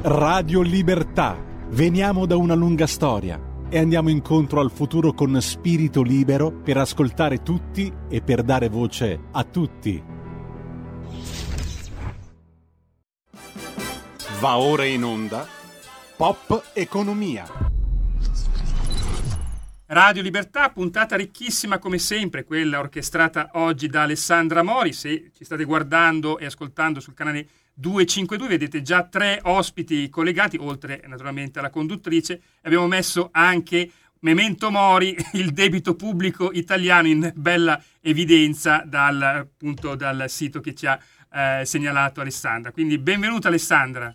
Radio Libertà. Veniamo da una lunga storia e andiamo incontro al futuro con spirito libero per ascoltare tutti e per dare voce a tutti. Va ora in onda Pop Economia. Radio Libertà, puntata ricchissima come sempre, quella orchestrata oggi da Alessandra Mori. Se ci state guardando e ascoltando sul canale 252 vedete già tre ospiti collegati, oltre naturalmente alla conduttrice. Abbiamo messo anche Memento Mori, il debito pubblico italiano in bella evidenza dal, appunto, dal sito che ci ha eh, segnalato Alessandra. Quindi benvenuta Alessandra.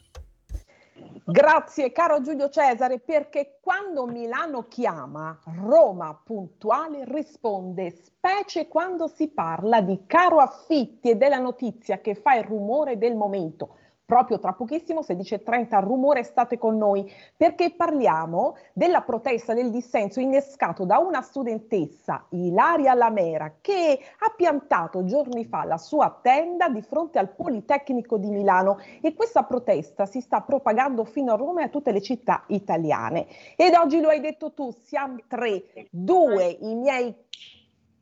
Grazie caro Giulio Cesare perché quando Milano chiama, Roma puntuale risponde, specie quando si parla di caro affitti e della notizia che fa il rumore del momento proprio tra pochissimo, 16.30, rumore state con noi, perché parliamo della protesta, del dissenso innescato da una studentessa, Ilaria Lamera, che ha piantato giorni fa la sua tenda di fronte al Politecnico di Milano. E questa protesta si sta propagando fino a Roma e a tutte le città italiane. Ed oggi lo hai detto tu, siamo tre, due i miei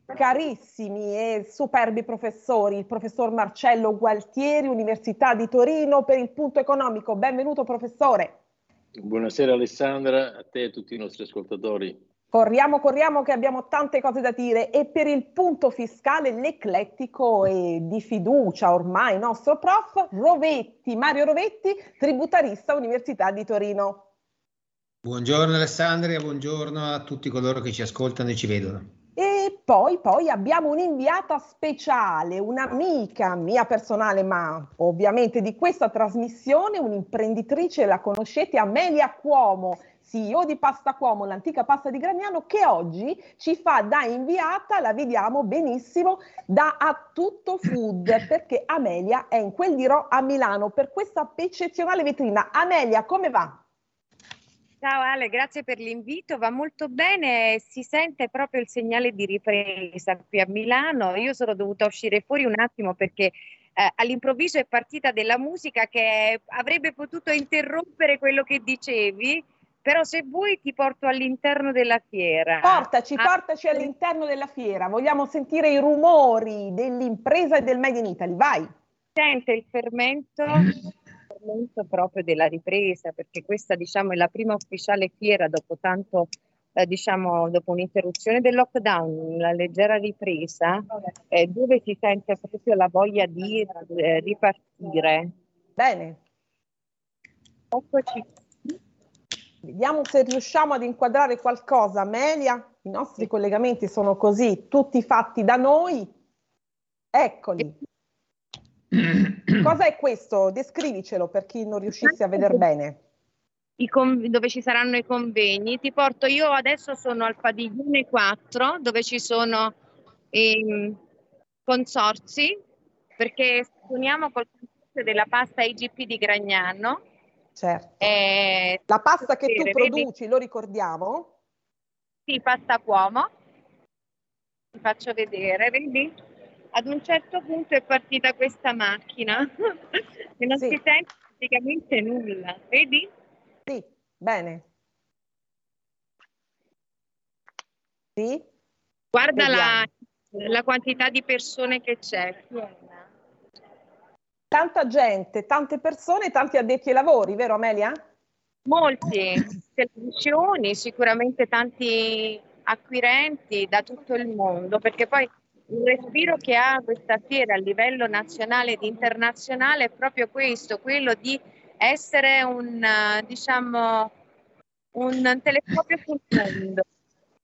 carissimi e superbi professori, il professor Marcello Gualtieri, Università di Torino, per il punto economico. Benvenuto professore. Buonasera Alessandra, a te e a tutti i nostri ascoltatori. Corriamo, corriamo che abbiamo tante cose da dire e per il punto fiscale l'eclettico e di fiducia ormai nostro prof Rovetti, Mario Rovetti, tributarista Università di Torino. Buongiorno Alessandria, buongiorno a tutti coloro che ci ascoltano e ci vedono. E poi, poi abbiamo un'inviata speciale, un'amica mia personale, ma ovviamente di questa trasmissione, un'imprenditrice, la conoscete, Amelia Cuomo, CEO di Pasta Cuomo, l'antica pasta di Gragnano, che oggi ci fa da inviata, la vediamo benissimo, da A Tutto Food, perché Amelia è in quel dirò a Milano per questa eccezionale vetrina. Amelia, come va? Ciao Ale, grazie per l'invito, va molto bene, si sente proprio il segnale di ripresa qui a Milano. Io sono dovuta uscire fuori un attimo perché eh, all'improvviso è partita della musica che avrebbe potuto interrompere quello che dicevi, però se vuoi ti porto all'interno della fiera. Portaci, ah, portaci all'interno della fiera, vogliamo sentire i rumori dell'impresa e del Made in Italy, vai. Sente il fermento momento proprio della ripresa, perché questa diciamo è la prima ufficiale fiera dopo tanto, eh, diciamo, dopo un'interruzione del lockdown, la leggera ripresa, eh, dove si sente proprio la voglia di eh, ripartire. Bene. Eccoci. Vediamo se riusciamo ad inquadrare qualcosa. Amelia, i nostri collegamenti sono così, tutti fatti da noi. Eccoli. Cosa è questo? Descrivicelo per chi non riuscisse a vedere bene. Con- dove ci saranno i convegni. Ti porto io adesso sono al padiglione 4 dove ci sono i consorzi perché uniamo col consorzio della pasta IGP di Gragnano. Certo. Eh, La pasta che tu produci, vedi? lo ricordiamo? Sì, pasta Cuomo. Ti faccio vedere, vedi? Ad un certo punto è partita questa macchina e non sì. si sente praticamente nulla, vedi? Sì, bene. Sì. Guarda la, la, quantità di persone che c'è. Tanta gente, tante persone, tanti addetti ai lavori, vero Amelia? Molti, televisioni, sicuramente tanti acquirenti da tutto il mondo, perché poi il respiro che ha questa fiera a livello nazionale ed internazionale è proprio questo, quello di essere un, diciamo, un telescopio sul mondo.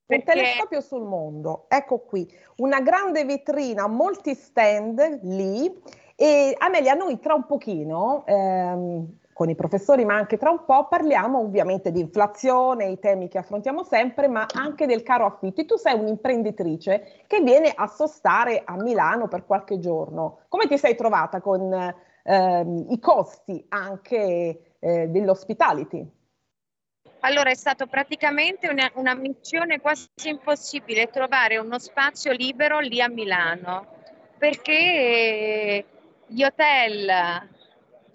Perché... Un telescopio sul mondo, ecco qui, una grande vetrina, molti stand lì e Amelia, noi tra un pochino ehm, con i professori, ma anche tra un po' parliamo ovviamente di inflazione, i temi che affrontiamo sempre, ma anche del caro affitti. Tu sei un'imprenditrice che viene a sostare a Milano per qualche giorno. Come ti sei trovata con ehm, i costi anche eh, dell'hospitality? Allora è stato praticamente una, una missione quasi impossibile trovare uno spazio libero lì a Milano perché gli hotel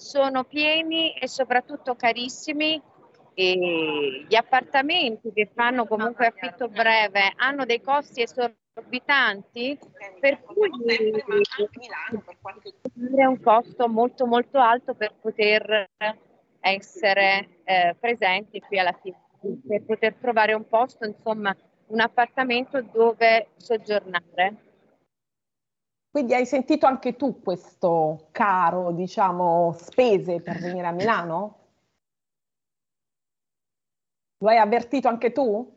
sono pieni e soprattutto carissimi. E gli appartamenti che fanno comunque affitto breve hanno dei costi esorbitanti per cui è un costo molto molto alto per poter essere eh, presenti qui alla fine per poter trovare un posto insomma un appartamento dove soggiornare quindi hai sentito anche tu questo caro diciamo spese per venire a Milano? Lo hai avvertito anche tu?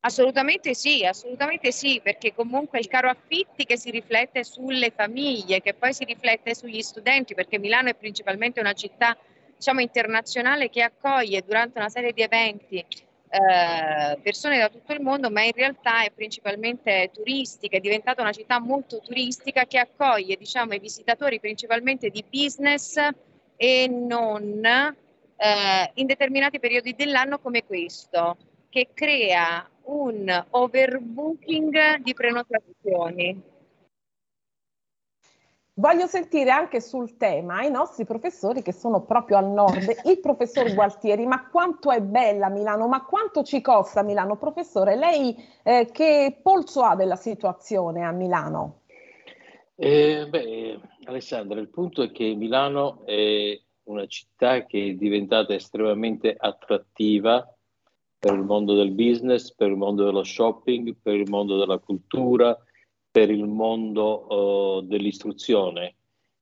Assolutamente sì, assolutamente sì, perché comunque il caro affitti che si riflette sulle famiglie, che poi si riflette sugli studenti, perché Milano è principalmente una città diciamo, internazionale che accoglie durante una serie di eventi eh, persone da tutto il mondo, ma in realtà è principalmente turistica, è diventata una città molto turistica che accoglie diciamo, i visitatori principalmente di business e non eh, in determinati periodi dell'anno come questo, che crea un overbooking di prenotazioni. Voglio sentire anche sul tema i nostri professori che sono proprio al nord, il professor Gualtieri, ma quanto è bella Milano, ma quanto ci costa Milano? Professore, lei eh, che polso ha della situazione a Milano? Eh, beh, Alessandra, il punto è che Milano è una città che è diventata estremamente attrattiva per il mondo del business, per il mondo dello shopping, per il mondo della cultura, per il mondo uh, dell'istruzione.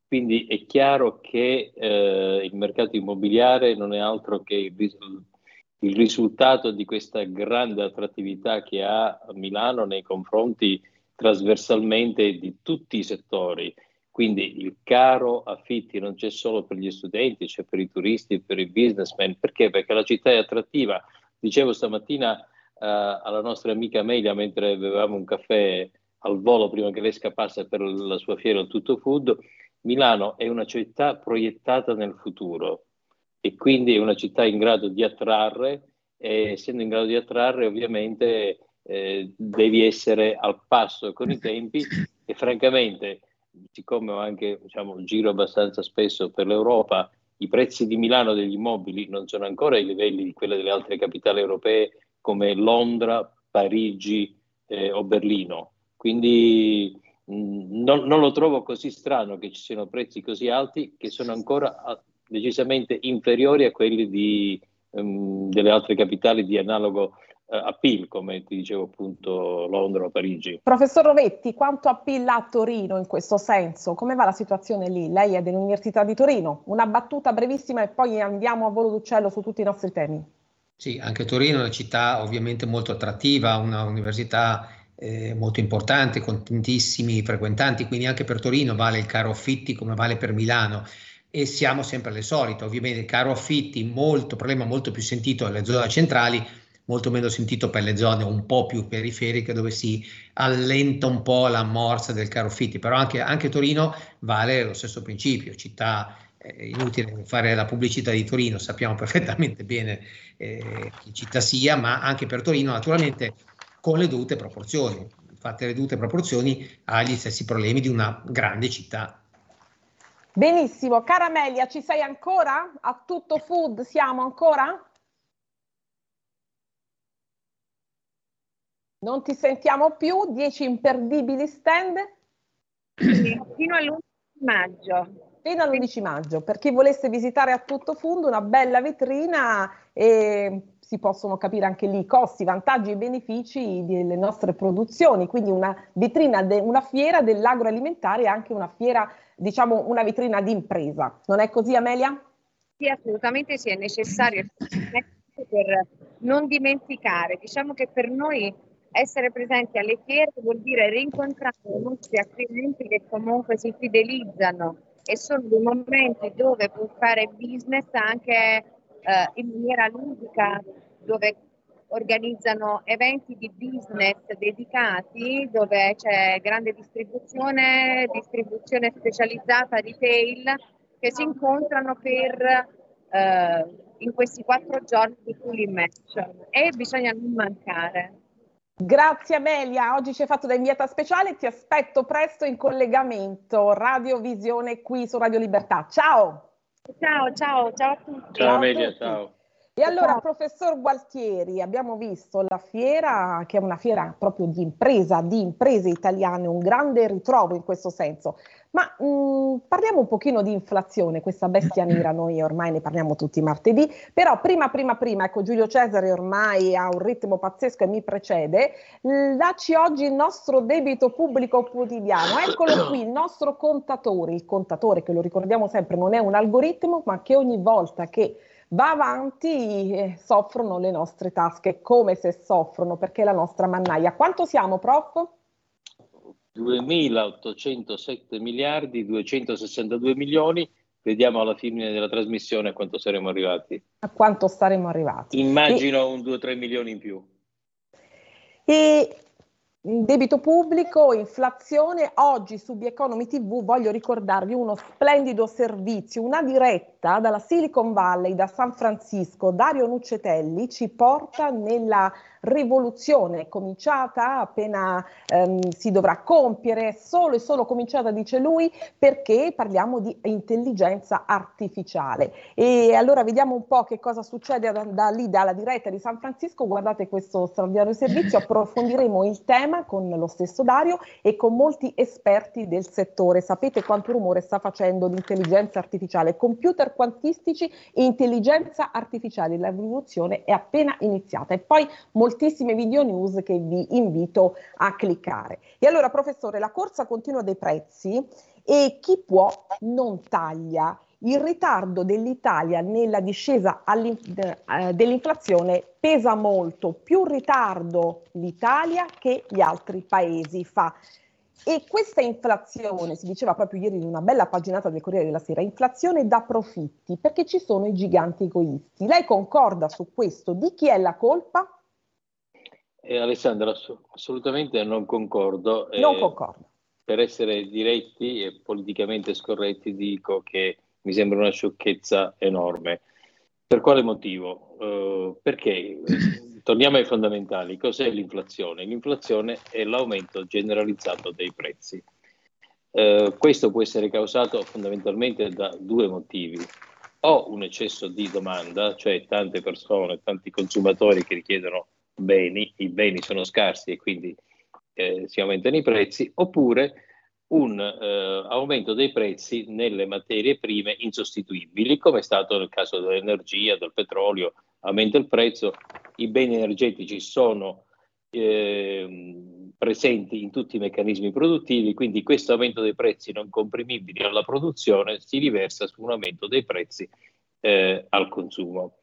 Quindi è chiaro che uh, il mercato immobiliare non è altro che il, il, risultato di questa grande attrattività che ha Milano nei confronti trasversalmente di tutti i settori quindi il caro affitti non c'è solo per gli studenti, c'è per i turisti, per i businessmen. Perché? Perché la città è attrattiva. Dicevo stamattina uh, alla nostra amica Amelia, mentre bevevamo un caffè al volo prima che lei scappasse per la sua fiera al tutto food, Milano è una città proiettata nel futuro e quindi è una città in grado di attrarre e essendo in grado di attrarre ovviamente eh, devi essere al passo con i tempi e francamente siccome ho anche diciamo, giro abbastanza spesso per l'Europa, i prezzi di Milano degli immobili non sono ancora ai livelli di quelli delle altre capitali europee come Londra, Parigi eh, o Berlino. Quindi mh, mm, non, non, lo trovo così strano che ci siano prezzi così alti che sono ancora a, decisamente inferiori a quelli di, um, delle altre capitali di analogo eh, appeal, come ti dicevo appunto Londra o Parigi. Professor Rovetti, quanto appeal a Torino in questo senso? Come va la situazione lì? Lei è dell'Università di Torino. Una battuta brevissima e poi andiamo a volo d'uccello su tutti i nostri temi. Sì, anche Torino è una città ovviamente molto attrattiva, una università eh, molto importante, con tantissimi frequentanti, quindi anche per Torino vale il caro affitti come vale per Milano e siamo sempre alle solite. Ovviamente il caro affitti, molto, problema molto più sentito nelle zone centrali, molto meno sentito per le zone un po' più periferiche dove si allenta un po' la morsa del caro fitti, però anche, anche Torino vale lo stesso principio, città eh, inutile fare la pubblicità di Torino, sappiamo perfettamente bene eh, che città sia, ma anche per Torino naturalmente con le dovute proporzioni, fatte le dovute proporzioni agli stessi problemi di una grande città. Benissimo, cara Amelia, ci sei ancora? A tutto food siamo ancora? Non ti sentiamo più, 10 imperdibili stand? Fino all'11 maggio. Fino all'11 maggio, per chi volesse visitare a tutto fondo una bella vetrina e si possono capire anche lì i costi, i vantaggi e i benefici delle nostre produzioni, quindi una vetrina, de, una fiera dell'agroalimentare e anche una fiera, diciamo una vetrina di impresa. Non è così Amelia? Sì, assolutamente sì, è necessario per non dimenticare. Diciamo che per noi essere presenti alle fiere vuol dire rincontrare i nostri acquirenti che comunque si fidelizzano e sono dei momenti dove puoi fare business anche eh, in maniera ludica, dove organizzano eventi di business dedicati dove c'è grande distribuzione, distribuzione specializzata, retail, che si incontrano per eh, in questi quattro giorni di full immersion e bisogna non mancare. Grazie Amelia, oggi ci hai fatto da inviata speciale, ti aspetto presto in collegamento, Radio Visione qui su Radio Libertà. Ciao! Ciao, ciao, ciao a tutti. Ciao, ciao Amelia, ciao. E allora, professor Gualtieri, abbiamo visto la fiera, che è una fiera proprio di impresa, di imprese italiane, un grande ritrovo in questo senso. Ma mh, mm, parliamo un pochino di inflazione, questa bestia nera, noi ormai ne parliamo tutti martedì, però prima, prima, prima, ecco Giulio Cesare ormai ha un ritmo pazzesco e mi precede, dacci oggi il nostro debito pubblico quotidiano, eccolo qui, il nostro contatore, il contatore che lo ricordiamo sempre non è un algoritmo, ma che ogni volta che va avanti eh, soffrono le nostre tasche, come se soffrono, perché è la nostra mannaia. Quanto siamo, prof? 2.807 miliardi, 262 milioni. Vediamo alla fine della trasmissione a quanto saremo arrivati. A quanto saremo arrivati. Immagino e... un 2-3 milioni in più. E Debito pubblico, inflazione, oggi su The Economy TV voglio ricordarvi uno splendido servizio, una diretta dalla Silicon Valley, da San Francisco. Dario Nuccetelli ci porta nella rivoluzione cominciata appena ehm, si dovrà compiere, solo e solo cominciata, dice lui, perché parliamo di intelligenza artificiale. E allora vediamo un po' che cosa succede da, da lì, dalla diretta di San Francisco. Guardate questo straordinario servizio, approfondiremo il tema con lo stesso Dario e con molti esperti del settore. Sapete quanto rumore sta facendo l'intelligenza artificiale? Computer quantistici intelligenza artificiale. La rivoluzione è appena iniziata e poi molti moltissime video news che vi invito a cliccare. E allora, professore, la corsa continua dei prezzi e chi può non taglia. Il ritardo dell'Italia nella discesa eh, dell'inflazione pesa molto, più ritardo l'Italia che gli altri paesi fa. E questa inflazione, si diceva proprio ieri in una bella paginata del Corriere della Sera, inflazione da profitti, perché ci sono i giganti egoisti. Lei concorda su questo? Di chi è la colpa? Eh, Alessandra, assolutamente non concordo. Non eh, concordo. Per essere diretti e politicamente scorretti dico che mi sembra una sciocchezza enorme. Per quale motivo? Uh, perché, torniamo ai fondamentali, cos'è l'inflazione? L'inflazione è l'aumento generalizzato dei prezzi. Uh, questo può essere causato fondamentalmente da due motivi. O un eccesso di domanda, cioè tante persone, tanti consumatori che richiedono beni, i beni sono scarsi e quindi eh, si aumentano i prezzi, oppure un eh, aumento dei prezzi nelle materie prime insostituibili, come è stato nel caso dell'energia, del petrolio, aumenta il prezzo, i beni energetici sono eh, presenti in tutti i meccanismi produttivi, quindi questo aumento dei prezzi non comprimibili alla produzione si riversa su un aumento dei prezzi eh, al consumo.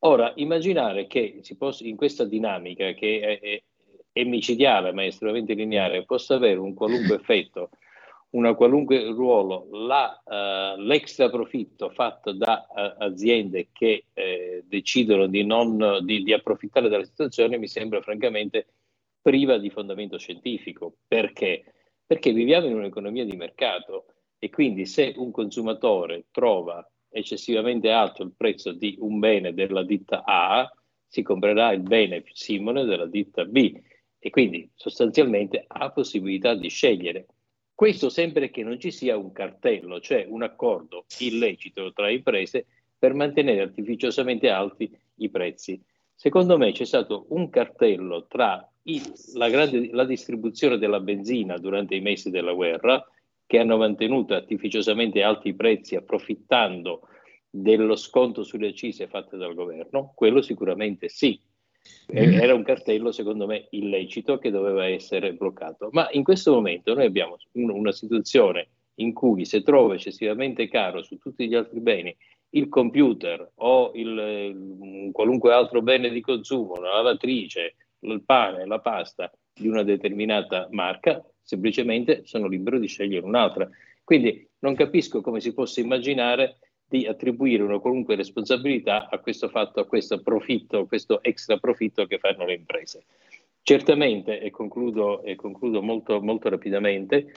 Ora, immaginare che si possa, in questa dinamica che è, è, è micidiale ma è estremamente lineare, possa avere un qualunque effetto, un qualunque ruolo, la, uh, l'extra profitto fatto da uh, aziende che uh, decidono di, non, di, di approfittare della situazione mi sembra francamente priva di fondamento scientifico. Perché? Perché viviamo in un'economia di mercato e quindi se un consumatore trova eccessivamente alto il prezzo di un bene della ditta A, si comprerà il bene più simile della ditta B e quindi sostanzialmente ha possibilità di scegliere. Questo sempre che non ci sia un cartello, cioè un accordo illecito tra imprese per mantenere artificiosamente alti i prezzi. Secondo me c'è stato un cartello tra il, la, grande, la distribuzione della benzina durante i mesi della guerra che hanno mantenuto artificiosamente alti prezzi approfittando dello sconto sulle accise fatte dal governo? Quello sicuramente sì. Mm. Era un cartello, secondo me, illecito che doveva essere bloccato. Ma in questo momento noi abbiamo una situazione in cui se trovo eccessivamente caro su tutti gli altri beni il computer o il, qualunque altro bene di consumo, la lavatrice, il pane, la pasta di una determinata marca, semplicemente sono libero di scegliere un'altra. Quindi non capisco come si possa immaginare di attribuire una qualunque responsabilità a questo fatto, a questo profitto, a questo extra profitto che fanno le imprese. Certamente, e concludo, e concludo molto, molto rapidamente,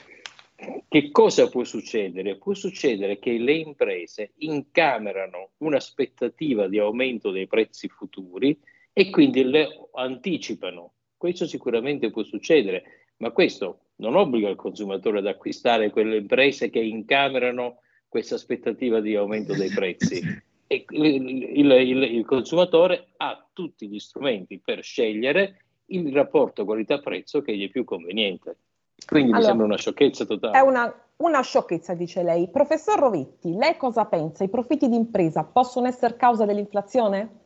che cosa può succedere? Può succedere che le imprese incamerano un'aspettativa di aumento dei prezzi futuri e quindi le anticipano Questo sicuramente può succedere, ma questo non obbliga il consumatore ad acquistare quelle imprese che incamerano questa aspettativa di aumento dei prezzi. E il, il, il, il consumatore ha tutti gli strumenti per scegliere il rapporto qualità-prezzo che gli è più conveniente. Quindi allora, mi sembra una sciocchezza totale. È una, una sciocchezza, dice lei. Professor Rovetti, lei cosa pensa? I profitti d'impresa possono essere causa dell'inflazione?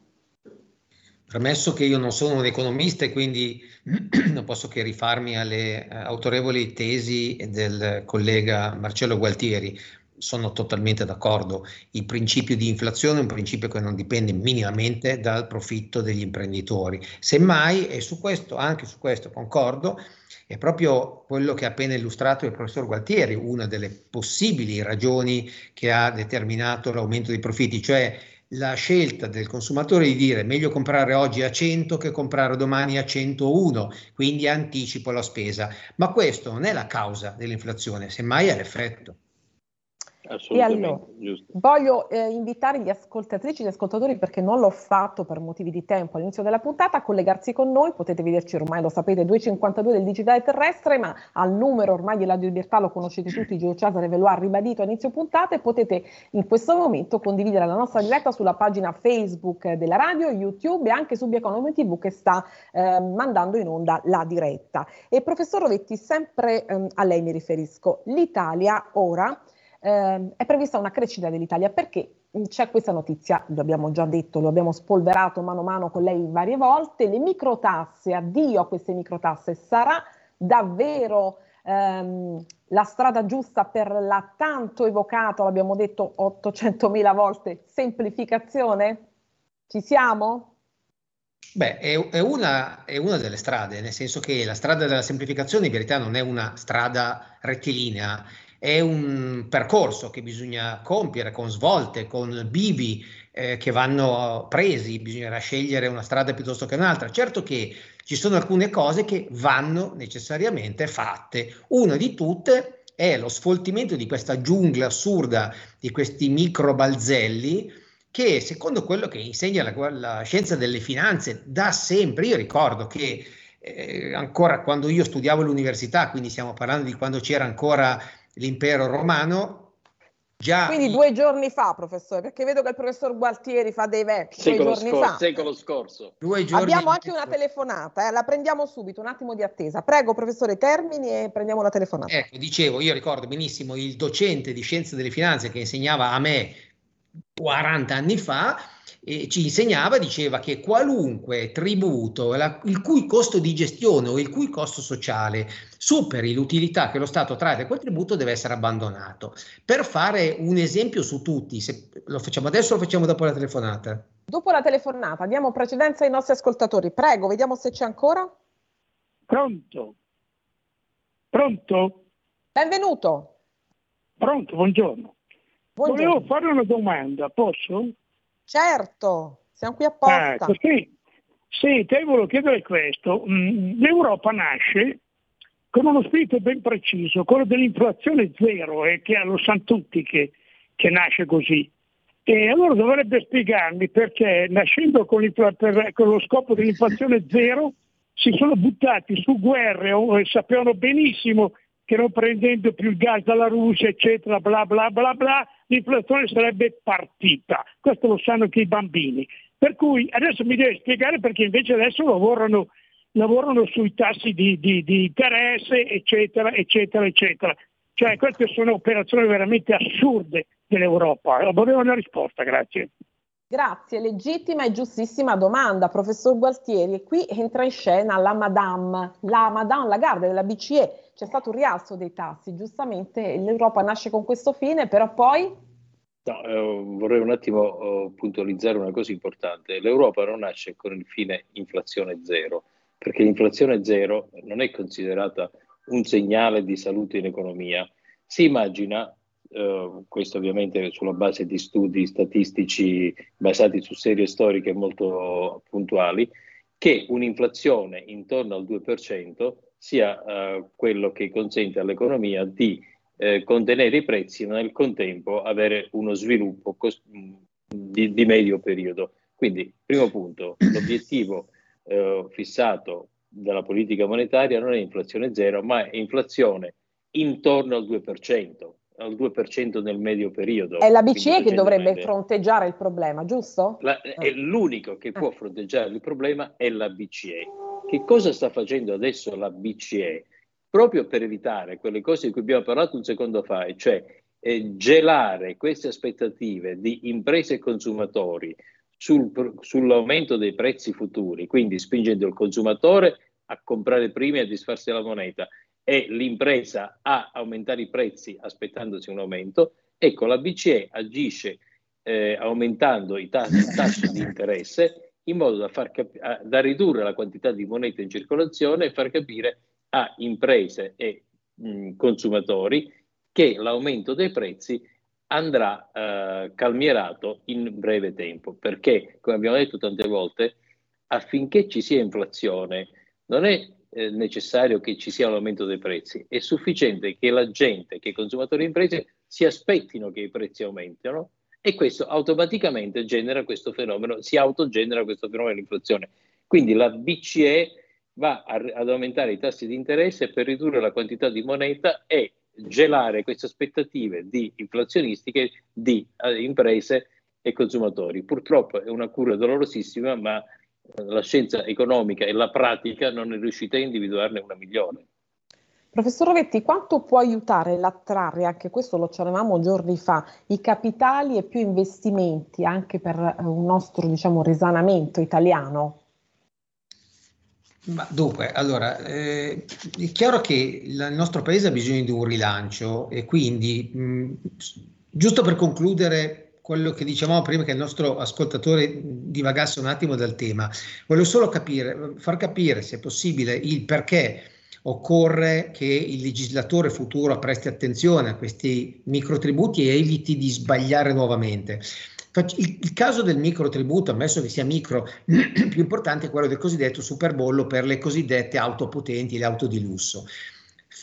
Premesso che io non sono un economista e quindi non posso che rifarmi alle eh, autorevoli tesi del collega Marcello Gualtieri, sono totalmente d'accordo. Il principio di inflazione è un principio che non dipende minimamente dal profitto degli imprenditori. Semmai, e su questo, anche su questo concordo, è proprio quello che ha appena illustrato il professor Gualtieri, una delle possibili ragioni che ha determinato l'aumento dei profitti, cioè la scelta del consumatore di dire meglio comprare oggi a 100 che comprare domani a 101, quindi anticipo la spesa. Ma questo non è la causa dell'inflazione, semmai è l'effetto. E allora, voglio eh, invitare gli ascoltatrici e gli ascoltatori, perché non l'ho fatto per motivi di tempo all'inizio della puntata, a collegarsi con noi. Potete vederci ormai, lo sapete, 252 del digitale terrestre, ma al numero ormai di Radio Libertà lo conoscete tutti, Gio Cesare ve lo ha ribadito a inizio puntata e potete in questo momento condividere la nostra diretta sulla pagina Facebook della radio, YouTube e anche su Biaconomy TV che sta eh, mandando in onda la diretta. E professor Rovetti, sempre eh, a lei mi riferisco, l'Italia ora eh, è prevista una crescita dell'Italia perché c'è questa notizia, lo abbiamo già detto, lo abbiamo spolverato mano a mano con lei varie volte, le microtasse, addio a queste microtasse, sarà davvero ehm, la strada giusta per la tanto evocata, l'abbiamo detto 800.000 volte, semplificazione? Ci siamo? Beh, è, è, una, è, una, delle strade, nel senso che la strada della semplificazione in verità non è una strada rettilinea, è un percorso che bisogna compiere con svolte, con bivi eh, che vanno presi, bisognerà scegliere una strada piuttosto che un'altra. Certo che ci sono alcune cose che vanno necessariamente fatte. Una di tutte è lo sfoltimento di questa giungla assurda, di questi micro balzelli che secondo quello che insegna la, la scienza delle finanze da sempre, io ricordo che eh, ancora quando io studiavo all'università, quindi stiamo parlando di quando c'era ancora l'impero romano. Già Quindi due giorni fa, professore, perché vedo che il professor Gualtieri fa dei vecchi. Secolo, due giorni scor- fa. secolo scorso. Abbiamo anche una telefonata, eh, la prendiamo subito, un attimo di attesa. Prego, professore, termini e prendiamo la telefonata. Ecco, dicevo, io ricordo benissimo il docente di scienze delle finanze che insegnava a me 40 anni fa eh, ci insegnava, diceva che qualunque tributo la, il cui costo di gestione o il cui costo sociale superi l'utilità che lo Stato trae da quel tributo deve essere abbandonato. Per fare un esempio su tutti, se lo facciamo adesso o lo facciamo dopo la telefonata? Dopo la telefonata, diamo precedenza ai nostri ascoltatori. Prego, vediamo se c'è ancora. Pronto? Pronto? Benvenuto. Pronto, buongiorno. buongiorno. Volevo fare una domanda, posso? Certo, siamo qui apposta. Ecco, sì. sì, te volevo chiedere questo. Mm, L'Europa nasce con uno spirito ben preciso, quello dell'inflazione zero, e eh, che lo sanno tutti che, che, nasce così. E allora dovrebbe spiegarmi perché nascendo con, per, con lo scopo dell'inflazione zero si sono buttati su guerre e sapevano benissimo che non prendendo più il gas dalla Russia, eccetera, bla bla bla bla, l'inflazione sarebbe partita. Questo lo sanno anche i bambini. Per cui adesso mi deve spiegare perché invece adesso lavorano, lavorano sui tassi di, di, di interesse, eccetera, eccetera, eccetera. Cioè queste sono operazioni veramente assurde dell'Europa. Volevo una risposta, grazie. Grazie, legittima e giustissima domanda, professor Gualtieri. E qui entra in scena la Madame, la Madame Lagarde della BCE c'è stato un rialzo dei tassi, giustamente l'Europa nasce con questo fine, però poi... No, eh, vorrei un attimo eh, puntualizzare una cosa importante. L'Europa non nasce con il fine inflazione zero, perché l'inflazione zero non è considerata un segnale di salute in economia. Si immagina, eh, questo ovviamente sulla base di studi statistici basati su serie storiche molto puntuali, che un'inflazione intorno al 2% sia eh, quello che consente all'economia di eh, contenere i prezzi, ma nel contempo avere uno sviluppo cos- di, di, medio periodo. Quindi, primo punto, l'obiettivo eh, fissato della politica monetaria non è inflazione zero, ma è inflazione intorno al 2%, al 2% nel medio periodo. È la BCE che dovrebbe fronteggiare il problema, giusto? La, è ah. l'unico che può ah. fronteggiare il problema è la BCE. Che cosa sta facendo adesso la BCE? Proprio per evitare quelle cose di cui abbiamo parlato un secondo fa, cioè eh, gelare queste aspettative di imprese e consumatori sul, sull'aumento dei prezzi futuri, quindi spingendo il consumatore a comprare prima e a disfarsi la moneta e l'impresa a aumentare i prezzi aspettandosi un aumento, ecco la BCE agisce eh, aumentando i tassi, di interesse in modo da, far capi- da ridurre la quantità di moneta in circolazione e far capire a imprese e mh, consumatori che l'aumento dei prezzi andrà eh, calmierato in breve tempo, perché, come abbiamo detto tante volte, affinché ci sia inflazione non è necessario che ci sia un aumento dei prezzi, è sufficiente che la gente, che i consumatori e imprese si aspettino che i prezzi aumentino e questo automaticamente genera questo fenomeno, si autogenera questo fenomeno dell'inflazione. Quindi la BCE va a, ad aumentare i tassi di interesse per ridurre la quantità di moneta e gelare queste aspettative di inflazionistiche di eh, imprese e consumatori. Purtroppo è una cura dolorosissima, ma la scienza economica e la pratica non è riuscita a individuarne una migliore. Professor Rovetti, quanto può aiutare l'attrarre, anche questo lo chiamavamo giorni fa, i capitali e più investimenti anche per eh, un nostro diciamo, risanamento italiano? Ma dunque, allora, eh, è chiaro che il nostro paese ha bisogno di un rilancio e quindi, mh, giusto per concludere quello che dicevamo prima che il nostro ascoltatore divagasse un attimo dal tema, voglio solo capire, far capire se è possibile il perché occorre che il legislatore futuro presti attenzione a questi microtributi e eviti di sbagliare nuovamente. Il, il, caso del microtributo, ammesso che sia micro, più importante è quello del cosiddetto superbollo per le cosiddette auto potenti, le auto di lusso.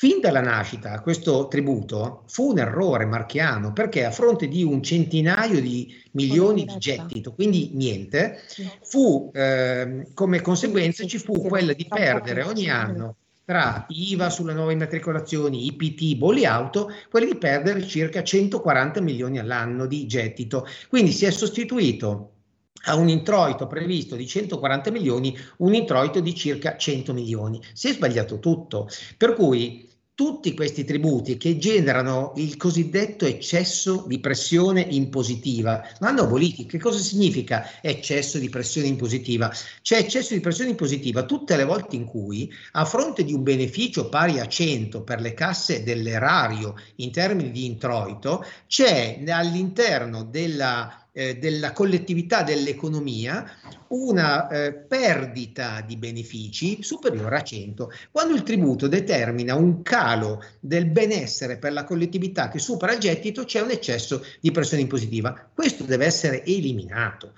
Fin dalla nascita questo tributo fu un errore marchiano perché a fronte di un centinaio di milioni di gettito, quindi niente, fu eh, come conseguenza ci fu quella di perdere ogni anno tra IVA sulle nuove immatricolazioni, IPT, bolli auto, quelli di perdere circa 140 milioni all'anno di gettito. Quindi si è sostituito a un introito previsto di 140 milioni un introito di circa 100 milioni. Si è sbagliato tutto. Per cui tutti questi tributi che generano il cosiddetto eccesso di pressione impositiva vanno aboliti. Che cosa significa eccesso di pressione impositiva? C'è eccesso di pressione impositiva tutte le volte in cui, a fronte di un beneficio pari a 100 per le casse dell'erario in termini di introito, c'è all'interno della eh, della collettività dell'economia una eh, perdita di benefici superiore a 100. Quando il tributo determina un calo del benessere per la collettività che supera il gettito, c'è un eccesso di pressione impositiva. Questo deve essere eliminato.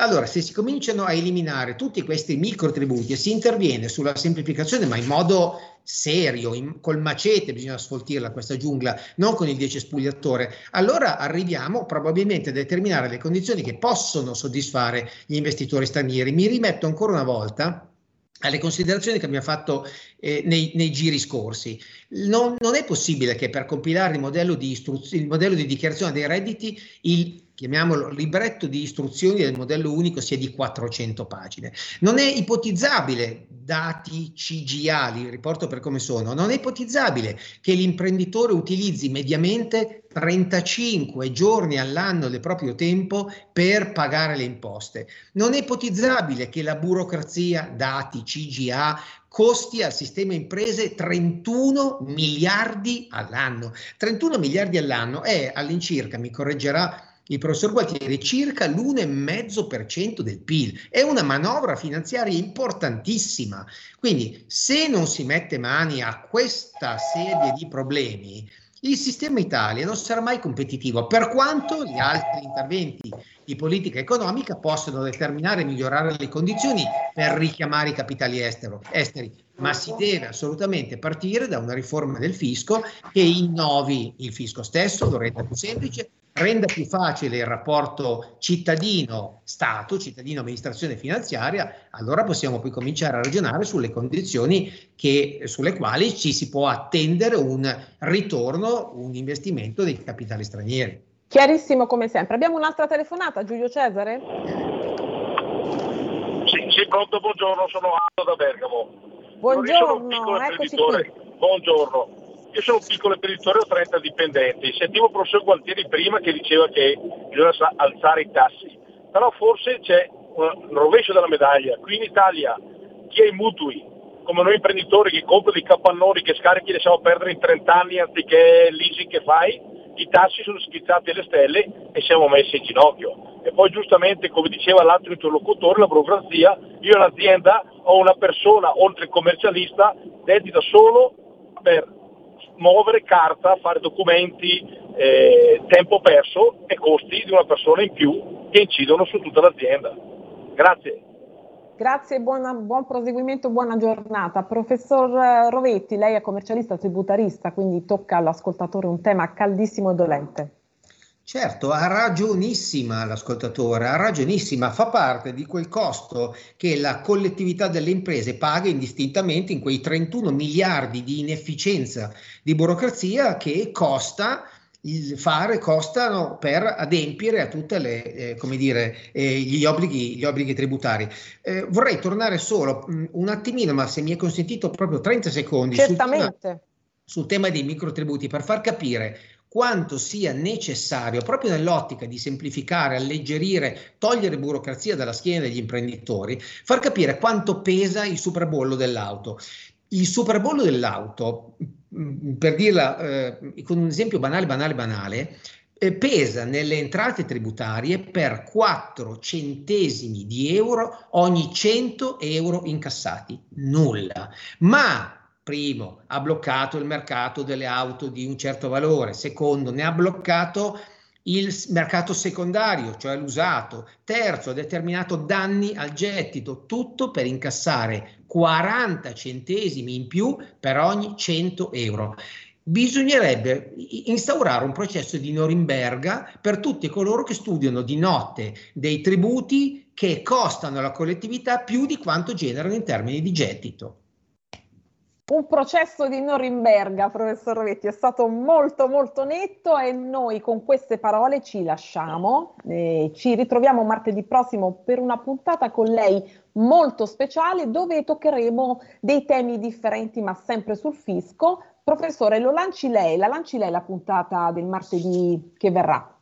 Allora, se si cominciano a eliminare tutti questi microtributi e si interviene sulla semplificazione, ma in modo serio, in, col macete bisogna sfoltirla questa giungla, non con il decespugliatore, allora arriviamo probabilmente a determinare le condizioni che possono soddisfare gli investitori stranieri. Mi rimetto ancora una volta alle considerazioni che abbiamo fatto eh, nei, nei, giri scorsi. Non, non, è possibile che per compilare il modello di, il modello di dichiarazione dei redditi il chiamiamolo libretto di istruzioni del modello unico sia di 400 pagine. Non è ipotizzabile, dati CGA, li riporto per come sono, non è ipotizzabile che l'imprenditore utilizzi mediamente 35 giorni all'anno del proprio tempo per pagare le imposte. Non è ipotizzabile che la burocrazia, dati CGA, costi al sistema imprese 31 miliardi all'anno. 31 miliardi all'anno è all'incirca, mi correggerà il professor Gualtieri, circa l'1,5% del PIL. È una manovra finanziaria importantissima. Quindi se non si mette mani a questa serie di problemi, il sistema Italia non sarà mai competitivo, per quanto gli altri interventi di politica economica possono determinare e migliorare le condizioni per richiamare i capitali estero, esteri, ma si deve assolutamente partire da una riforma del fisco che innovi il fisco stesso, lo renda più semplice, renda più facile il rapporto cittadino-Stato, cittadino-amministrazione finanziaria, allora possiamo poi cominciare a ragionare sulle condizioni che, sulle quali ci si può attendere un ritorno, un investimento dei capitali stranieri. Chiarissimo come sempre. Abbiamo un'altra telefonata, Giulio Cesare? Sì, sì pronto, buongiorno, sono Aldo da Bergamo. Buongiorno, eccoci qui. Buongiorno. Io sono un piccolo imprenditore, ho 30 dipendenti. Sentivo il professor Gualtieri prima che diceva che bisogna alzare i tassi, però forse c'è un rovescio della medaglia. Qui in Italia chi ha i mutui, come noi imprenditori che compra dei capannoni che scarichi e lasciamo perdere in 30 anni anziché leasing che fai, i tassi sono schizzati alle stelle e siamo messi in ginocchio. E poi giustamente, come diceva l'altro interlocutore, la burocrazia, io in azienda ho una persona, oltre il commercialista, dedita solo per muovere carta, fare documenti, eh, tempo perso e costi di una persona in più che incidono su tutta l'azienda. Grazie. Grazie, buona, buon proseguimento, buona giornata. Professor eh, Rovetti, lei è commercialista tributarista, quindi tocca all'ascoltatore un tema caldissimo e dolente. Certo, ha ragionissima l'ascoltatore, ha ragionissima, fa parte di quel costo che la collettività delle imprese paga indistintamente in quei 31 miliardi di inefficienza di burocrazia che costa il fare costano per adempiere a tutti eh, eh, gli, obblighi, gli obblighi tributari. Eh, vorrei tornare solo mh, mm, un attimino, ma se mi è consentito proprio 30 secondi, sul tema, sul tema dei microtributi per far capire quanto sia necessario, proprio nell'ottica di semplificare, alleggerire, togliere burocrazia dalla schiena degli imprenditori, far capire quanto pesa il superbollo dell'auto. Il superbollo dell'auto, mm, per dirla eh, con un esempio banale, banale, banale, eh, pesa nelle entrate tributarie per 4 centesimi di euro ogni 100 euro incassati. Nulla. Ma primo, ha bloccato il mercato delle auto di un certo valore, secondo, ne ha bloccato il mercato secondario, cioè l'usato, terzo, ha determinato danni al gettito, tutto per incassare 40 centesimi in più per ogni 100 euro. Bisognerebbe instaurare un processo di Norimberga per tutti coloro che studiano di notte dei tributi che costano alla collettività più di quanto generano in termini di gettito un processo di Norimberga, professor Rovetti, è stato molto molto netto e noi con queste parole ci lasciamo. Eh, ci ritroviamo martedì prossimo per una puntata con lei molto speciale dove toccheremo dei temi differenti ma sempre sul fisco. Professore, lo lanci lei, la lanci lei la puntata del martedì che verrà.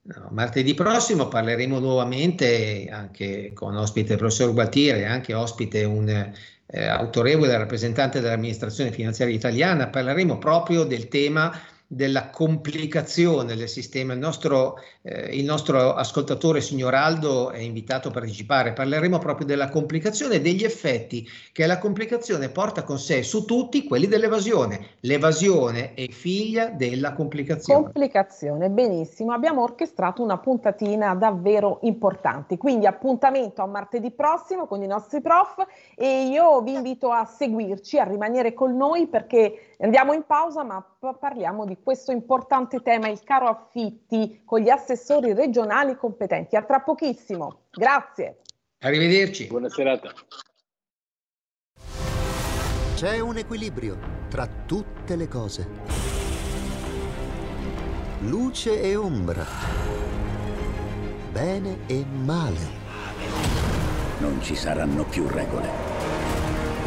No, martedì prossimo parleremo nuovamente anche con ospite il professor Gualtieri, anche ospite un eh, autorevole rappresentante dell'amministrazione finanziaria italiana, parleremo proprio del tema della complicazione del sistema. Il nostro, eh, il nostro, ascoltatore, signor Aldo, è invitato a partecipare. Parleremo proprio della complicazione e degli effetti che la complicazione porta con sé su tutti quelli dell'evasione. L'evasione è figlia della complicazione. Complicazione, benissimo. Abbiamo orchestrato una puntatina davvero importante. Quindi appuntamento a martedì prossimo con i nostri prof e io vi invito a seguirci, a rimanere con noi perché andiamo in pausa, ma parliamo di questo importante tema, il caro affitti, con gli assessori regionali competenti. A tra pochissimo. Grazie. Arrivederci. Buona serata. C'è un equilibrio tra tutte le cose. Luce e ombra. Bene e male. Non ci saranno più regole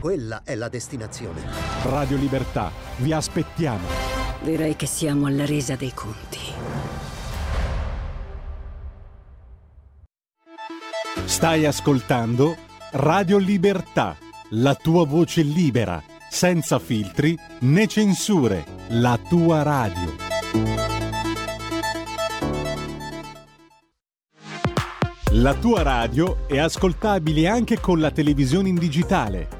quella è la destinazione. Radio Libertà, vi aspettiamo. Direi che siamo alla resa dei conti. Stai ascoltando Radio Libertà, la tua voce libera, senza filtri né censure, la tua radio. La tua radio è ascoltabile anche con la televisione in digitale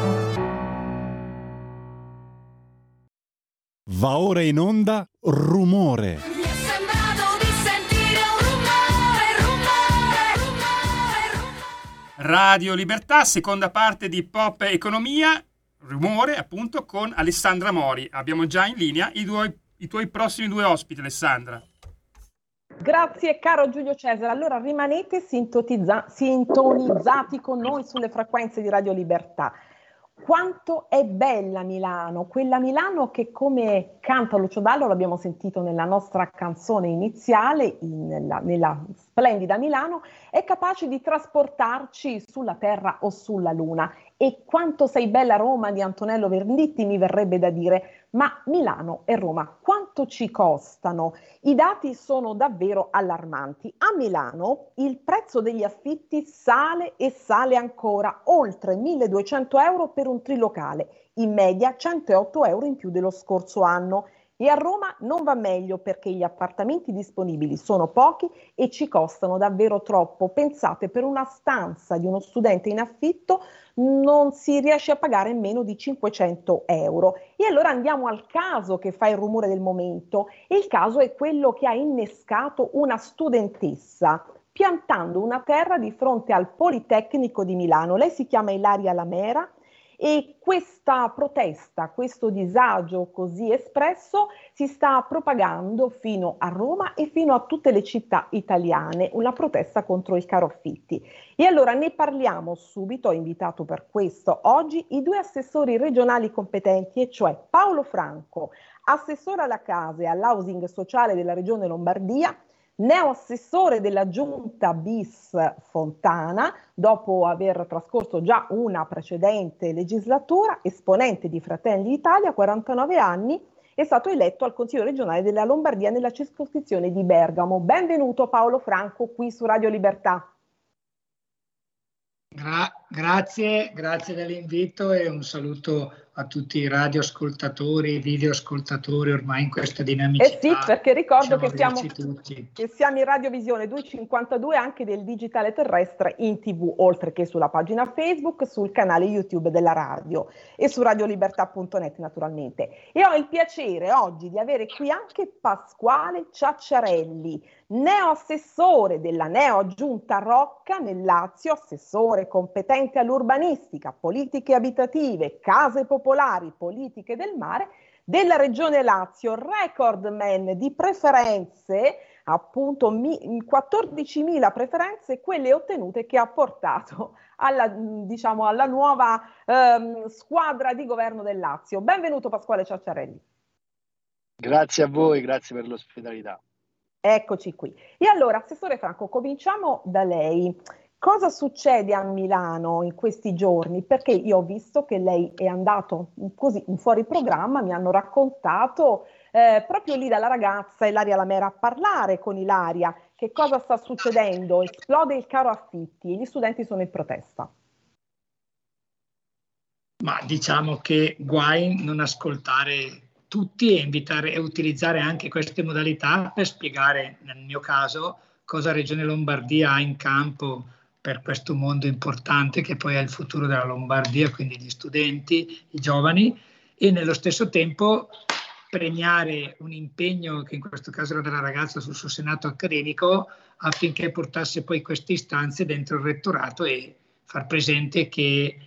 Va ora in onda Rumore. Radio Libertà, seconda parte di Pop Economia, rumore appunto con Alessandra Mori. Abbiamo già in linea i, due, i tuoi prossimi due ospiti, Alessandra. Grazie caro Giulio Cesare. Allora rimanete sintonizzati con noi sulle frequenze di Radio Libertà. Quanto è bella Milano, quella Milano che come canta Lucio Dallo, l'abbiamo sentito nella nostra canzone iniziale, in, nella, nella, splendida Milano, è capace di trasportarci sulla terra o sulla luna. E quanto sei bella Roma di Antonello Venditti mi verrebbe da dire, ma Milano e Roma quanto ci costano? I dati sono davvero allarmanti. A Milano il prezzo degli affitti sale e sale ancora, oltre 1200 euro per un trilocale, in media 108 euro in più dello scorso anno. E a Roma non va meglio perché gli appartamenti disponibili sono pochi e ci costano davvero troppo. Pensate, per una stanza di uno studente in affitto non si riesce a pagare meno di 500 euro. E allora andiamo al caso che fa il rumore del momento. Il caso è quello che ha innescato una studentessa piantando una terra di fronte al Politecnico di Milano. Lei si chiama Ilaria Lamera e questa protesta, questo disagio così espresso si sta propagando fino a Roma e fino a tutte le città italiane, una protesta contro il caro affitti. E allora ne parliamo subito, ho invitato per questo oggi i due assessori regionali competenti, e cioè Paolo Franco, assessore alla casa e all'housing sociale della regione Lombardia, neoassessore della giunta bis Fontana, dopo aver trascorso già una precedente legislatura, esponente di Fratelli d'Italia, 49 anni, è stato eletto al Consiglio regionale della Lombardia nella circoscrizione di Bergamo. Benvenuto Paolo Franco qui su Radio Libertà. Gra- grazie, grazie dell'invito e un saluto a tutti i radioascoltatori, videoascoltatori ormai in questa dinamicità. Eh sì, perché ricordo che siamo, che siamo, in radiovisione 252 anche del digitale terrestre in tv, oltre che sulla pagina Facebook, sul canale YouTube della radio e su radiolibertà.net naturalmente. E ho il piacere oggi di avere qui anche Pasquale Ciacciarelli, neoassessore della neoaggiunta Rocca nel Lazio, assessore competente all'urbanistica, politiche abitative, case popolari, politiche del mare della regione Lazio, record man di preferenze, appunto mi, 14.000 preferenze, quelle ottenute che ha portato alla, diciamo, alla nuova ehm, squadra di governo del Lazio. Benvenuto Pasquale Ciacciarelli. Grazie a voi, grazie per l'ospitalità. Eccoci qui. E allora, Assessore Franco, cominciamo da lei. Cosa succede a Milano in questi giorni? Perché io ho visto che lei è andato così in fuori programma, mi hanno raccontato eh, proprio lì dalla ragazza Ilaria Lamera a parlare con Ilaria che cosa sta succedendo, esplode il caro affitti e gli studenti sono in protesta. Ma diciamo che guai non ascoltare tutti e invitare e utilizzare anche queste modalità per spiegare nel mio caso cosa Regione Lombardia ha in campo per questo mondo importante che poi è il futuro della Lombardia, quindi gli studenti, i giovani, e nello stesso tempo premiare un impegno che in questo caso era della ragazza sul suo senato accademico affinché portasse poi queste istanze dentro il rettorato e far presente che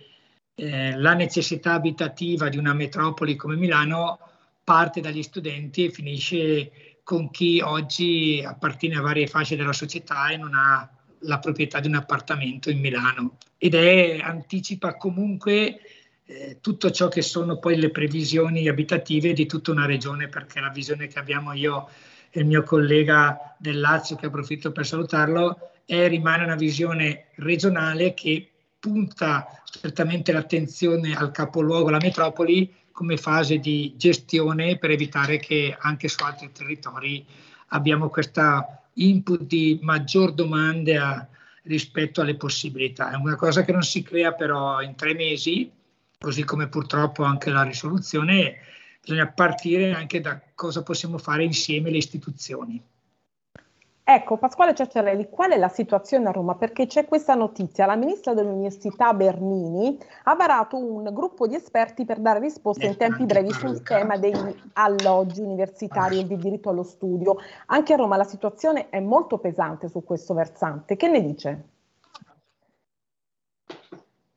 eh, la necessità abitativa di una metropoli come Milano parte dagli studenti e finisce con chi oggi appartiene a varie fasce della società e non ha la proprietà di un appartamento in Milano. Ed è, anticipa comunque eh, tutto ciò che sono poi le previsioni abitative di tutta una regione perché la visione che abbiamo io e il mio collega del Lazio che approfitto per salutarlo è, rimane una visione regionale che punta strettamente l'attenzione al capoluogo, alla metropoli, come fase di gestione per evitare che anche su altri territori abbiamo questa input di maggior domande a, rispetto alle possibilità. È una cosa che non si crea però in tre mesi, così come purtroppo anche la risoluzione, bisogna partire anche da cosa possiamo fare insieme le istituzioni. Ecco, Pasquale Ciacciarelli, qual è la situazione a Roma? Perché c'è questa notizia, la ministra dell'Università Bernini ha varato un gruppo di esperti per dare risposte in tempi brevi sul tema degli alloggi universitari e del diritto allo studio. Anche a Roma la situazione è molto pesante su questo versante. Che ne dice?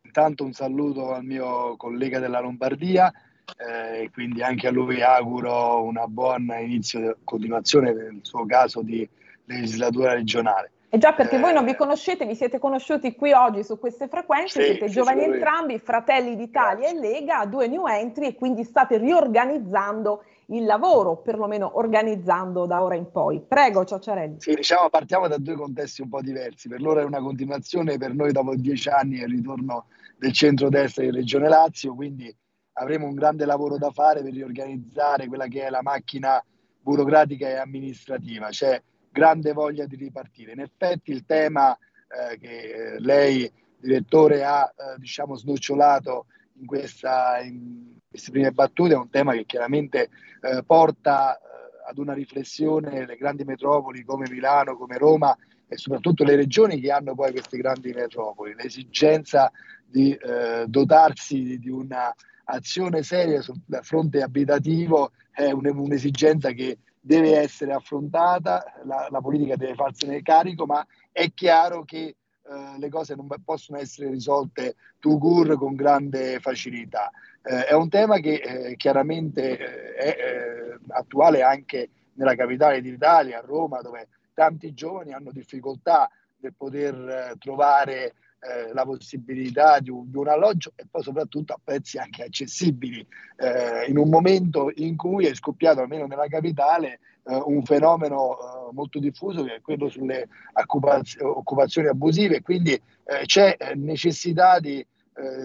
Intanto un saluto al mio collega della Lombardia, eh, quindi anche a lui auguro una buona inizio, continuazione nel suo caso di legislatura regionale. E già perché eh, voi non vi conoscete, vi siete conosciuti qui oggi su queste frequenze, sì, siete sì, giovani entrambi, Fratelli d'Italia Grazie. e Lega, due new entry e quindi state riorganizzando il lavoro, perlomeno organizzando da ora in poi. Prego, Ciacciarelli. Sì, diciamo partiamo da due contesti un po' diversi. Per loro è una continuazione, per noi dopo dieci anni è il ritorno del centro-destra di Regione Lazio, quindi avremo un grande lavoro da fare per riorganizzare quella che è la macchina burocratica e amministrativa. C'è grande voglia di ripartire. In effetti il tema eh, che eh, lei, direttore, ha eh, diciamo snocciolato in, questa, in, queste prime battute è un tema che chiaramente eh, porta eh, ad una riflessione le grandi metropoli come Milano, come Roma e soprattutto le regioni che hanno poi queste grandi metropoli. L'esigenza di eh, dotarsi di, di una azione seria sul fronte abitativo è un, un'esigenza che deve essere affrontata, la, la politica deve farsene carico, ma è chiaro che eh, le cose non possono essere risolte to cure con grande facilità. Eh, è un tema che eh, chiaramente eh, è eh, attuale anche nella capitale d'Italia, a Roma, dove tanti giovani hanno difficoltà nel poter eh, trovare eh, la possibilità di un, di un, alloggio e poi soprattutto a prezzi anche accessibili, eh, in un momento in cui è scoppiato, almeno nella capitale, eh, un fenomeno eh, molto diffuso che è quello sulle occupaz- occupazioni abusive, quindi eh, c'è eh, necessità di,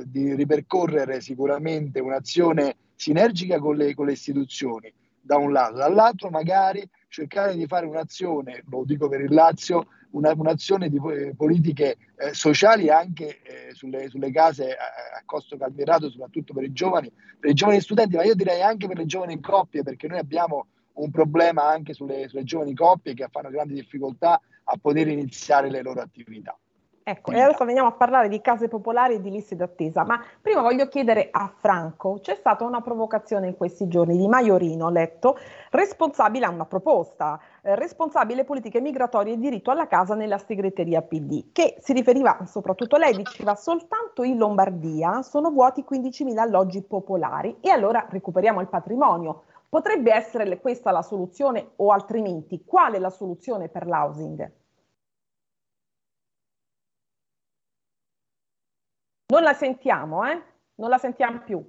di, ripercorrere sicuramente un'azione sinergica con le, con le istituzioni, da un lato, dall'altro magari cercare di fare un'azione, lo dico per il Lazio, una, un'azione di eh, politiche eh, sociali anche eh, sulle, sulle, case a, a, costo calmierato, soprattutto per i giovani, per i giovani studenti, ma io direi anche per le giovani coppie, perché noi abbiamo un problema anche sulle, sulle giovani coppie che fanno grandi difficoltà a poter iniziare le loro attività. Ecco, e adesso veniamo a parlare di case popolari e di liste d'attesa, ma prima voglio chiedere a Franco, c'è stata una provocazione in questi giorni di Maiorino, letto, responsabile a una proposta, eh, responsabile politiche migratorie e diritto alla casa nella segreteria PD, che si riferiva soprattutto a lei, diceva soltanto in Lombardia sono vuoti 15.000 alloggi popolari e allora recuperiamo il patrimonio. Potrebbe essere questa la soluzione o altrimenti qual è la soluzione per l'housing? Non la sentiamo, eh? Non la sentiamo più.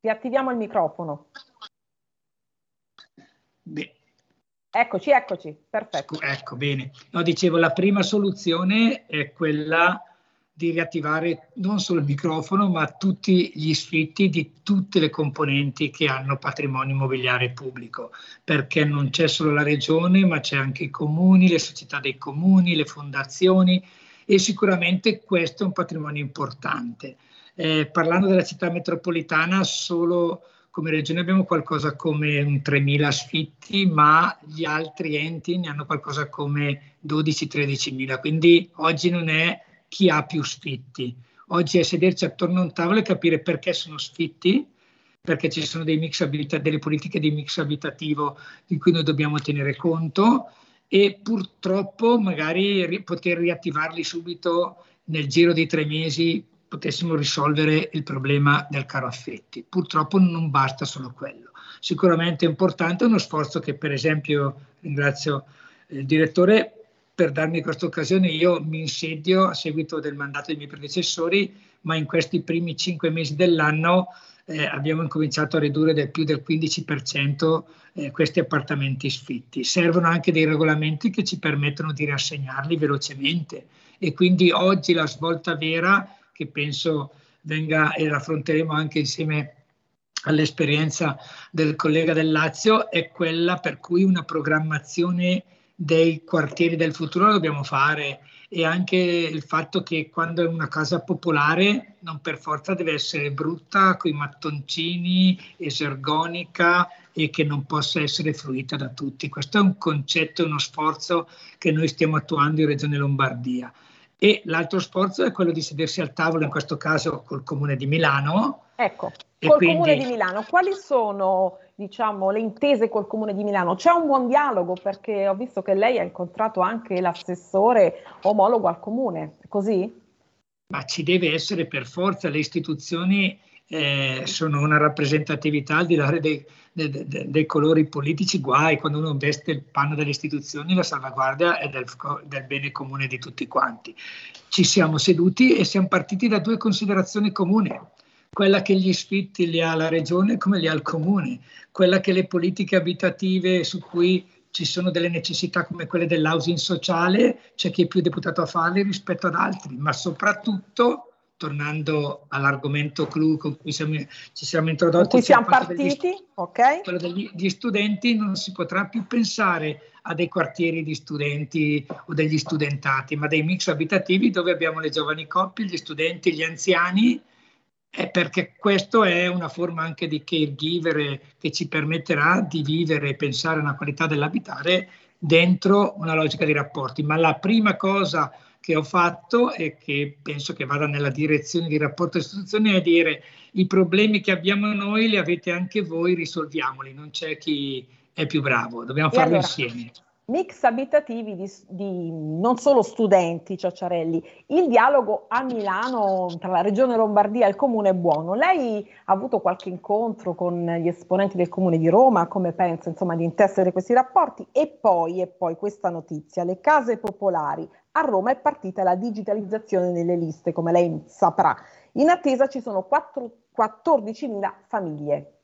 Riattiviamo il microfono. Beh. Eccoci, eccoci, perfetto. Ecco, bene. No, dicevo, la prima soluzione è quella di riattivare non solo il microfono, ma tutti gli iscritti di tutte le componenti che hanno patrimonio immobiliare pubblico, perché non c'è solo la regione, ma c'è anche i comuni, le società dei comuni, le fondazioni, e sicuramente questo è un patrimonio importante. Eh, parlando della città metropolitana, solo come regione abbiamo qualcosa come 3.000 sfitti, ma gli altri enti ne hanno qualcosa come 12-13.000, quindi oggi non è chi ha più sfitti, oggi è sederci attorno a un tavolo e capire perché sono sfitti, perché ci sono abita- delle politiche di mix abitativo di cui noi dobbiamo tenere conto e purtroppo magari ri- poter riattivarli subito nel giro di tre mesi potessimo risolvere il problema del caro affetti. Purtroppo non basta solo quello. Sicuramente è importante uno sforzo che per esempio ringrazio il direttore per darmi questa occasione. Io mi insedio a seguito del mandato dei miei predecessori, ma in questi primi cinque mesi dell'anno eh, abbiamo incominciato a ridurre del più del 15% eh, questi appartamenti sfitti. Servono anche dei regolamenti che ci permettono di riassegnarli velocemente e quindi oggi la svolta vera che penso venga e l'affronteremo anche insieme all'esperienza del collega del Lazio è quella per cui una programmazione dei quartieri del futuro la dobbiamo fare e anche il fatto che quando è una casa popolare non per forza deve essere brutta, con i mattoncini, esergonica e che non possa essere fruita da tutti. Questo è un concetto, uno sforzo che noi stiamo attuando in Regione Lombardia. E l'altro sforzo è quello di sedersi al tavolo, in questo caso col Comune di Milano. Ecco, col quindi... Comune di Milano, quali sono diciamo, le intese col Comune di Milano? C'è un buon dialogo perché ho visto che lei ha incontrato anche l'assessore omologo al Comune, è così? Ma ci deve essere per forza, le istituzioni eh, sono una rappresentatività al di là dei, dei, dei, dei, colori politici, guai quando uno veste il panno delle istituzioni, la salvaguardia è del, del bene comune di tutti quanti. Ci siamo seduti e siamo partiti da due considerazioni comuni. Quella che gli sfitti li ha la regione come li ha il comune, quella che le politiche abitative su cui ci sono delle necessità come quelle dell'housing sociale, c'è chi è più deputato a farle rispetto ad altri, ma soprattutto tornando all'argomento clou con cui siamo, ci siamo introdotti, con cui siamo partiti, degli, ok? quello degli studenti, non si potrà più pensare a dei quartieri di studenti o degli studentati, ma dei mix abitativi dove abbiamo le giovani coppie, gli studenti, gli anziani, è perché questo è una forma anche di caregiver che ci permetterà di vivere e pensare a una qualità dell'abitare dentro una logica di rapporti. Ma la prima cosa che ho fatto e che penso che vada nella direzione di rapporto istituzioni è dire i problemi che abbiamo noi li avete anche voi, risolviamoli, non c'è chi è più bravo, dobbiamo e farlo allora, insieme. Mix abitativi di, di, non solo studenti, Ciacciarelli, il dialogo a Milano tra la regione Lombardia e il comune è buono. Lei ha avuto qualche incontro con gli esponenti del comune di Roma, come pensa insomma di intessere questi rapporti? E poi, e poi questa notizia, le case popolari a Roma è partita la digitalizzazione delle liste, come lei saprà. In attesa ci sono 14.000 famiglie.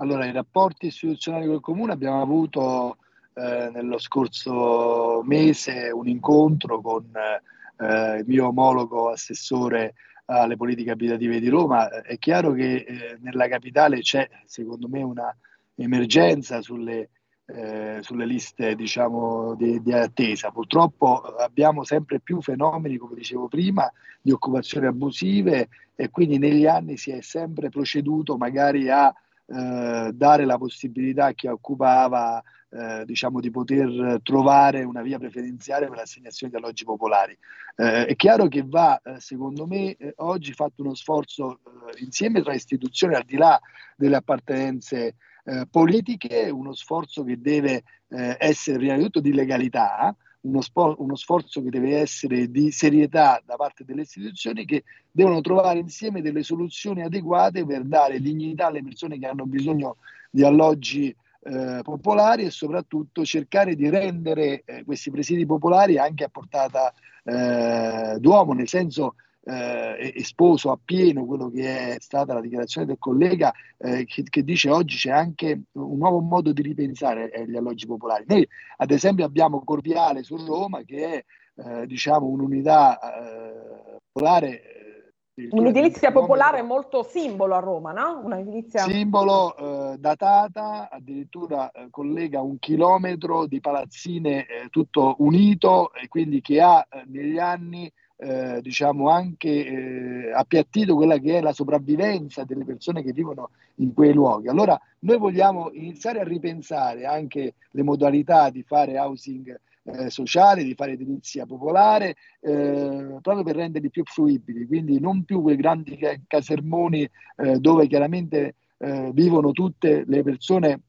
Allora, i rapporti istituzionali col Comune abbiamo avuto eh, nello scorso mese un incontro con eh, il mio omologo assessore alle politiche abitative di Roma. È chiaro che eh, nella capitale c'è, secondo me, una emergenza sulle eh, sulle liste diciamo, di, di, attesa. Purtroppo abbiamo sempre più fenomeni, come dicevo prima, di occupazioni abusive e quindi negli anni si è sempre proceduto magari a eh, dare la possibilità a chi occupava eh, diciamo di poter trovare una via preferenziale per l'assegnazione di alloggi popolari. Eh, è chiaro che va, eh, secondo me, oggi fatto uno sforzo insieme tra istituzioni al di là delle appartenenze eh, politiche, uno sforzo che deve eh, essere prima di tutto di legalità, uno, spo- uno, sforzo che deve essere di serietà da parte delle istituzioni che devono trovare insieme delle soluzioni adeguate per dare dignità alle persone che hanno bisogno di alloggi eh, popolari e soprattutto cercare di rendere eh, questi presidi popolari anche a portata eh, d'uomo, nel senso eh, esposo appieno quello che è stata la dichiarazione del collega eh, che, che, dice oggi c'è anche un nuovo modo di ripensare agli alloggi popolari. Noi ad esempio abbiamo Corviale su Roma che è eh, diciamo un'unità eh, popolare eh, Un'edilizia popolare molto simbolo a Roma, no? Un'edilizia... Simbolo eh, datata, addirittura eh, collega un chilometro di palazzine eh, tutto unito e quindi che ha eh, negli anni eh, diciamo anche eh, appiattito quella che è la sopravvivenza delle persone che vivono in quei luoghi. Allora noi vogliamo iniziare a ripensare anche le modalità di fare housing eh, sociale, di fare edilizia popolare, eh, proprio per renderli più fruibili, quindi non più quei grandi casermoni eh, dove chiaramente eh, vivono tutte le persone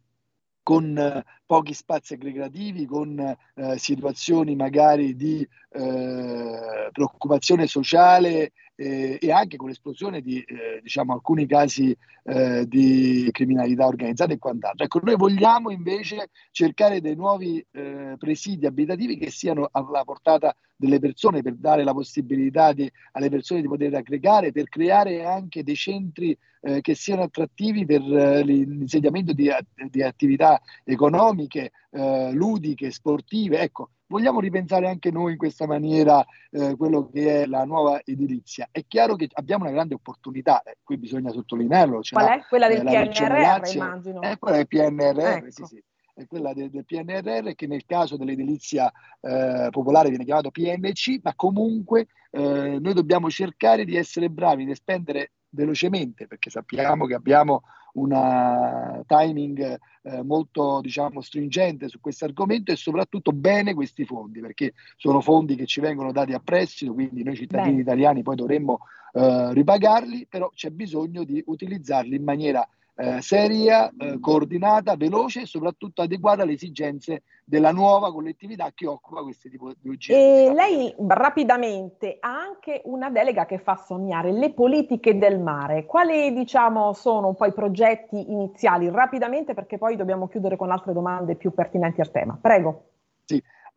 con eh, pochi spazi aggregativi, con eh, situazioni magari di eh, preoccupazione sociale eh, e anche con l'esplosione di eh, diciamo, alcuni casi eh, di criminalità organizzata e quant'altro. Ecco, noi vogliamo invece cercare dei nuovi eh, presidi abitativi che siano alla portata delle persone per dare la possibilità di, alle persone di poter aggregare, per creare anche dei centri eh, che siano attrattivi per eh, l'insediamento di, di, attività economiche, eh, ludiche, sportive. Ecco, vogliamo ripensare anche noi in questa maniera eh, quello che è la nuova edilizia. È chiaro che abbiamo una grande opportunità, eh, qui bisogna sottolinearlo. Qual è? Quella del PNRR, immagino. È quella del PNRR, ecco. sì, sì è quella del, del, PNRR che nel caso dell'edilizia eh, popolare viene chiamato PNC, ma comunque eh, noi dobbiamo cercare di essere bravi nel spendere velocemente perché sappiamo che abbiamo un timing eh, molto diciamo stringente su questo argomento e soprattutto bene questi fondi perché sono fondi che ci vengono dati a prestito quindi noi cittadini Beh. italiani poi dovremmo eh, ripagarli però c'è bisogno di utilizzarli in maniera eh, seria, eh, coordinata, veloce e soprattutto adeguata alle esigenze della nuova collettività che occupa questi tipi di oggetti. E lei rapidamente ha anche una delega che fa sognare le politiche del mare. Quali diciamo sono un po' i progetti iniziali? Rapidamente perché poi dobbiamo chiudere con altre domande più pertinenti al tema. Prego.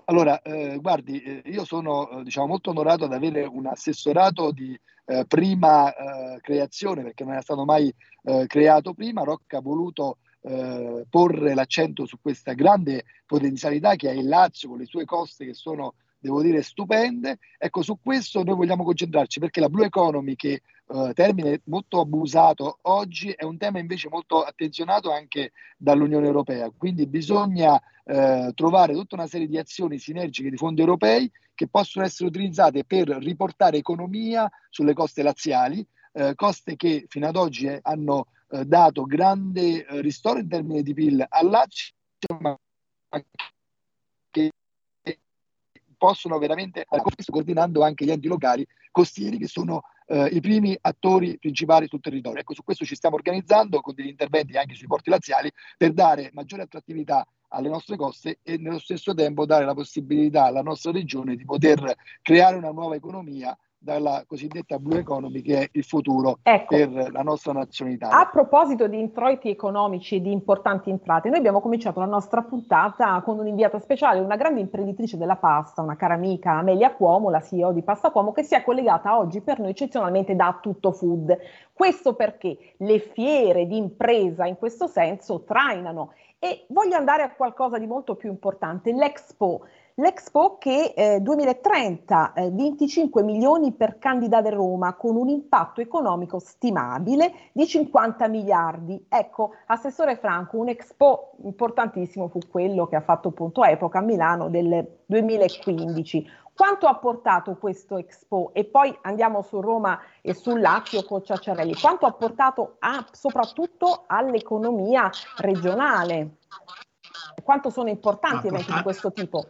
Allora, eh, guardi, eh, io sono eh, diciamo, molto onorato ad avere un assessorato di eh, prima creazione, perché non era stato mai creato prima. Rocca ha voluto porre l'accento su questa grande potenzialità che ha il Lazio con le sue coste che sono devo dire stupende. Ecco, su questo noi vogliamo concentrarci perché la Blue Economy, che eh, termine molto abusato oggi, è un tema invece molto attenzionato anche dall'Unione Europea. Quindi bisogna eh, trovare tutta una serie di azioni sinergiche di fondi europei che possono essere utilizzate per riportare economia sulle coste laziali, eh, coste che fino ad oggi hanno eh, dato grande eh, ristoro in termini di PIL al Lazio, ma che possono veramente coordinando anche gli enti locali costieri che sono eh, i primi attori principali sul territorio. Ecco, su questo ci stiamo organizzando con degli interventi anche sui porti laziali per dare maggiore attrattività alle nostre coste e nello stesso tempo dare la possibilità alla nostra regione di poter creare una nuova economia dalla cosiddetta blue economy che è il futuro ecco, per la nostra nazione Italia. A proposito di introiti economici e di importanti entrate, noi abbiamo cominciato la nostra puntata con un'inviata speciale, una grande imprenditrice della pasta, una cara amica Amelia Cuomo, la CEO di Pasta Cuomo, che si è collegata oggi per noi eccezionalmente da Tutto Food. Questo perché le fiere di impresa in questo senso trainano e voglio andare a qualcosa di molto più importante, l'Expo. L'Expo che eh, 2030 eh, 25 milioni per candidare Roma con un impatto economico stimabile di 50 miliardi. Ecco, Assessore Franco, un Expo importantissimo fu quello che ha fatto punto epoca a Milano del 2015. Quanto ha portato questo Expo? E poi andiamo su Roma e sul Lazio con Ciacciarelli. Quanto ha portato a, soprattutto all'economia regionale? Quanto sono importanti eventi di questo tipo?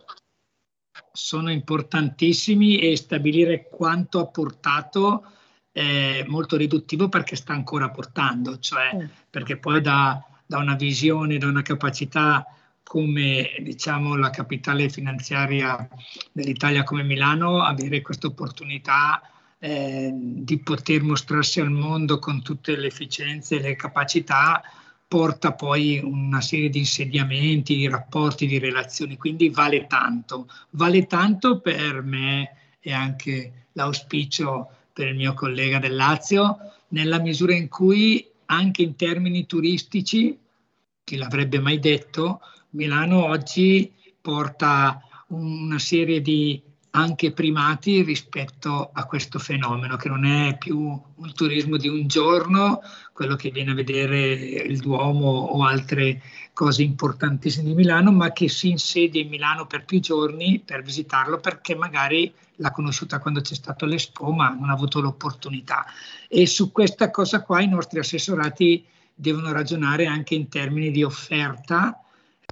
Sono importantissimi e stabilire quanto ha portato è molto riduttivo perché sta ancora portando, cioè mm. perché poi da, da, una visione, da una capacità come diciamo la capitale finanziaria dell'Italia come Milano, avere questa opportunità eh, di poter mostrarsi al mondo con tutte le efficienze e le capacità porta poi una serie di insediamenti, di rapporti, di relazioni, quindi vale tanto. Vale tanto per me e anche l'auspicio per il mio collega del Lazio, nella misura in cui anche in termini turistici, chi l'avrebbe mai detto, Milano oggi porta una serie di anche primati rispetto a questo fenomeno, che non è più un turismo di un giorno, quello che viene a vedere il Duomo o altre cose importantissime di Milano, ma che si insedia in Milano per più giorni per visitarlo perché magari l'ha conosciuta quando c'è stato l'Expo, ma non ha avuto l'opportunità. E su questa cosa qua i nostri assessorati devono ragionare anche in termini di offerta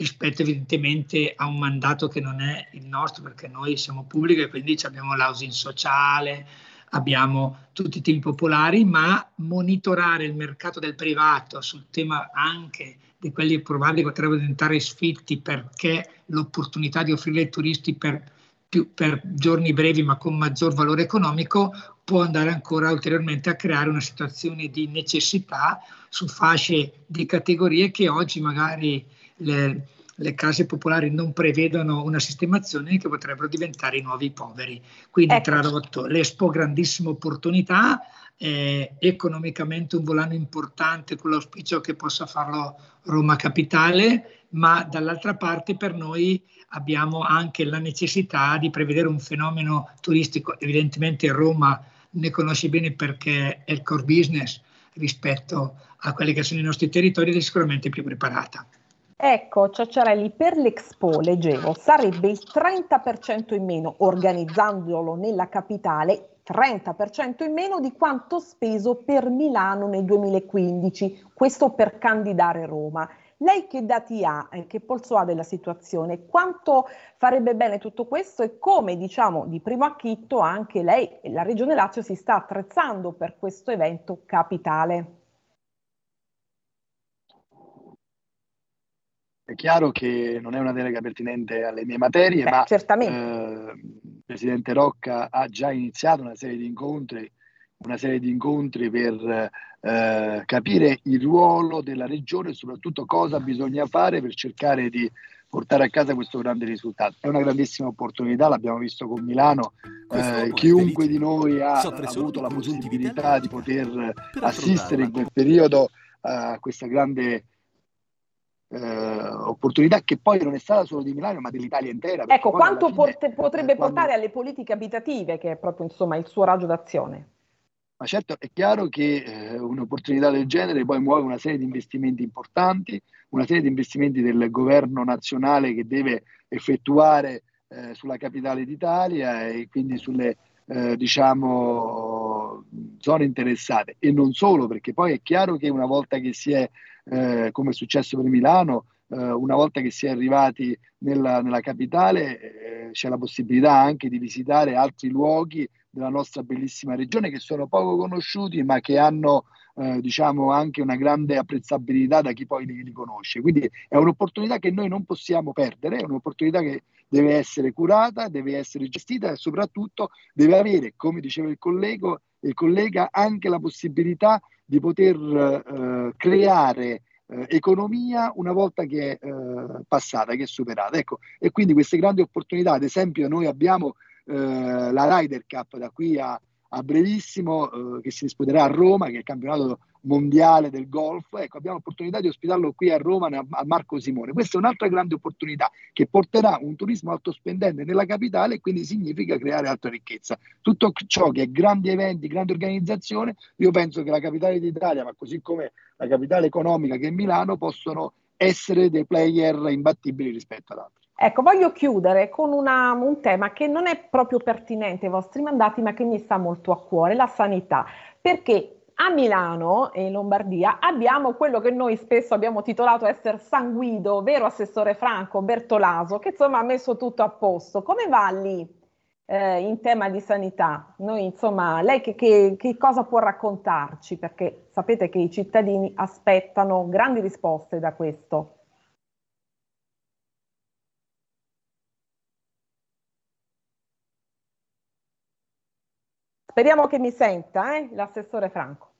rispetto evidentemente a un mandato che non è il nostro perché noi siamo pubblici e quindi abbiamo l'housing sociale, abbiamo tutti i temi popolari, ma monitorare il mercato del privato sul tema anche di quelli probabili che potrebbero diventare sfitti perché l'opportunità di offrire ai turisti per più per giorni brevi ma con maggior valore economico può andare ancora ulteriormente a creare una situazione di necessità su fasce di categorie che oggi magari le, le case popolari non prevedono una sistemazione che potrebbero diventare i nuovi poveri. Quindi ecco. tradotto, l'Expo grandissima opportunità, eh, economicamente un volano importante con l'auspicio che possa farlo Roma Capitale, ma dall'altra parte per noi abbiamo anche la necessità di prevedere un fenomeno turistico. Evidentemente Roma ne conosce bene perché è il core business rispetto a quelli che sono i nostri territori ed è sicuramente più preparata. Ecco, Ciacciarelli, per l'Expo, leggevo, sarebbe il 30% in meno, organizzandolo nella capitale, 30% in meno di quanto speso per Milano nel 2015, questo per candidare Roma. Lei che dati ha, eh, che polso ha della situazione? Quanto farebbe bene tutto questo e come, diciamo, di primo acchitto anche lei e la Regione Lazio si sta attrezzando per questo evento capitale? È chiaro che non è una delega pertinente alle mie materie, Beh, ma certamente. Eh, il Presidente Rocca ha già iniziato una serie di incontri, una serie di incontri per eh, capire il ruolo della Regione e soprattutto cosa bisogna fare per cercare di portare a casa questo grande risultato. È una grandissima opportunità, l'abbiamo visto con Milano, eh, chiunque di noi ha avuto la possibilità di poter assistere in quel periodo a questa grande eh, opportunità che poi non è stata solo di Milano ma dell'Italia intera. Ecco, quanto fine, porte, potrebbe quando... portare alle politiche abitative che è proprio insomma il suo raggio d'azione? Ma certo è chiaro che eh, un'opportunità del genere poi muove una serie di investimenti importanti, una serie di investimenti del governo nazionale che deve effettuare eh, sulla capitale d'Italia e quindi sulle eh, diciamo zone interessate e non solo perché poi è chiaro che una volta che si è eh, come è successo per Milano, eh, una volta che si è arrivati nella, nella capitale eh, c'è la possibilità anche di visitare altri luoghi della nostra bellissima regione che sono poco conosciuti ma che hanno eh, diciamo anche una grande apprezzabilità da chi poi li, li, conosce. Quindi è un'opportunità che noi non possiamo perdere, è un'opportunità che deve essere curata, deve essere gestita e soprattutto deve avere, come diceva il collega, il collega anche la possibilità di poter eh, creare eh, economia una volta che è eh, passata, che è superata. Ecco, e quindi queste grandi opportunità, ad esempio noi abbiamo la Ryder Cup da qui a, a brevissimo eh, che si disputerà a Roma, che è il campionato mondiale del golf. Ecco, abbiamo l'opportunità di ospitarlo qui a Roma al Marco Simone. Questa è un'altra grande opportunità che porterà un turismo alto spendente nella capitale e quindi significa creare altra ricchezza. Tutto ciò che è grandi eventi, grande organizzazione, io penso che la capitale d'Italia, ma così come la capitale economica che è Milano, possono essere dei player imbattibili rispetto ad altri. Ecco, voglio chiudere con una, un tema che non è proprio pertinente ai vostri mandati, ma che mi sta molto a cuore, la sanità. Perché a Milano e in Lombardia abbiamo quello che noi spesso abbiamo titolato essere San Guido, vero assessore Franco Bertolaso, che insomma ha messo tutto a posto. Come va lì eh, in tema di sanità? Noi, insomma, lei che, che, che, cosa può raccontarci? Perché sapete che i cittadini aspettano grandi risposte da questo. Speriamo che mi senta, eh, l'assessore Franco.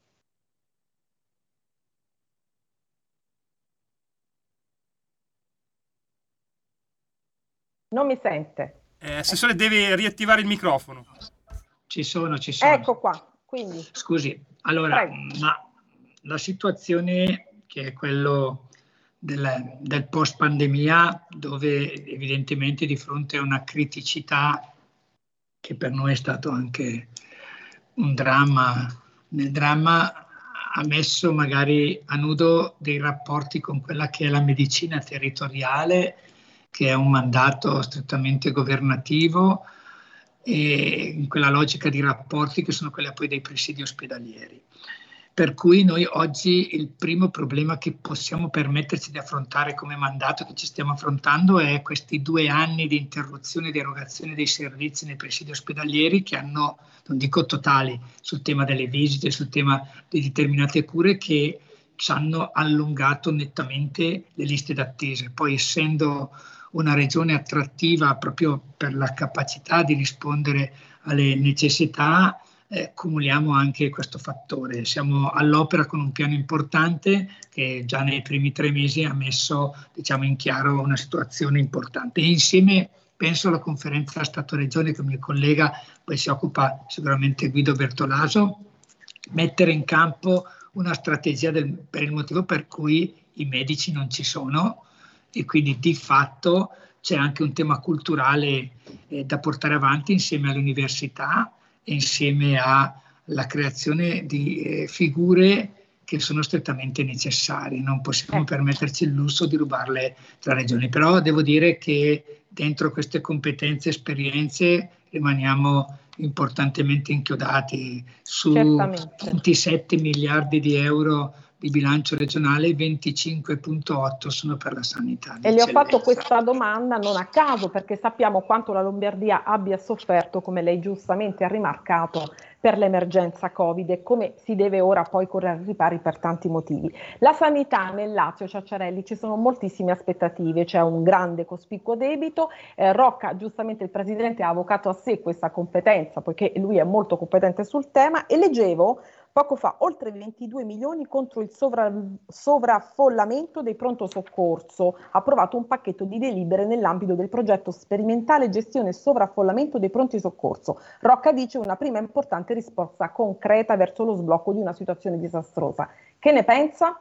Non mi sente. Eh, assessore deve riattivare il microfono. Ci sono, ci sono. Ecco qua. Quindi. Scusi, allora, ma la situazione che è quello del, del post pandemia, dove evidentemente di fronte a una criticità che per noi è stato anche un dramma, nel dramma ha messo magari a nudo dei rapporti con quella che è la medicina territoriale che è un mandato strettamente governativo e in quella logica di rapporti che sono quella poi dei presidi ospedalieri. Per cui noi oggi il primo problema che possiamo permetterci di affrontare come mandato che ci stiamo affrontando è questi due anni di interruzione di erogazione dei servizi nei presidi ospedalieri che hanno, non dico totali, sul tema delle visite, sul tema di determinate cure che ci hanno allungato nettamente le liste d'attesa. Poi essendo una regione attrattiva proprio per la capacità di rispondere alle necessità, eh, cumuliamo anche questo fattore. Siamo all'opera con un piano importante che già nei primi tre mesi ha messo diciamo, in chiaro una situazione importante. E insieme penso alla conferenza Stato-Regione che il mio collega poi si occupa sicuramente Guido Bertolaso, mettere in campo una strategia del, per il motivo per cui i medici non ci sono e quindi di fatto c'è anche un tema culturale eh, da portare avanti insieme alle università e insieme alla creazione di eh, figure che sono strettamente necessarie. Non possiamo ecco. permetterci il lusso di rubarle tra regioni, però devo dire che dentro queste competenze e esperienze rimaniamo importantemente inchiodati su Certamente. 27 miliardi di euro di bilancio regionale, 25.8 sono per la sanità. E le ho fatto questa domanda non a caso perché sappiamo quanto la Lombardia abbia sofferto, come lei giustamente ha rimarcato, per l'emergenza Covid e come si deve ora poi correre ai ripari per tanti motivi. La sanità nel Lazio, Ciacciarelli, ci sono moltissime aspettative, c'è un grande cospicuo debito, eh, Rocca, giustamente il Presidente, ha avvocato a sé questa competenza, poiché lui è molto competente sul tema, e leggevo Poco fa oltre 22 milioni contro il sovra- sovraffollamento dei pronto soccorso. Ha approvato un pacchetto di delibere nell'ambito del progetto sperimentale gestione sovraffollamento dei pronti soccorso. Rocca dice una prima importante risposta concreta verso lo sblocco di una situazione disastrosa. Che ne pensa?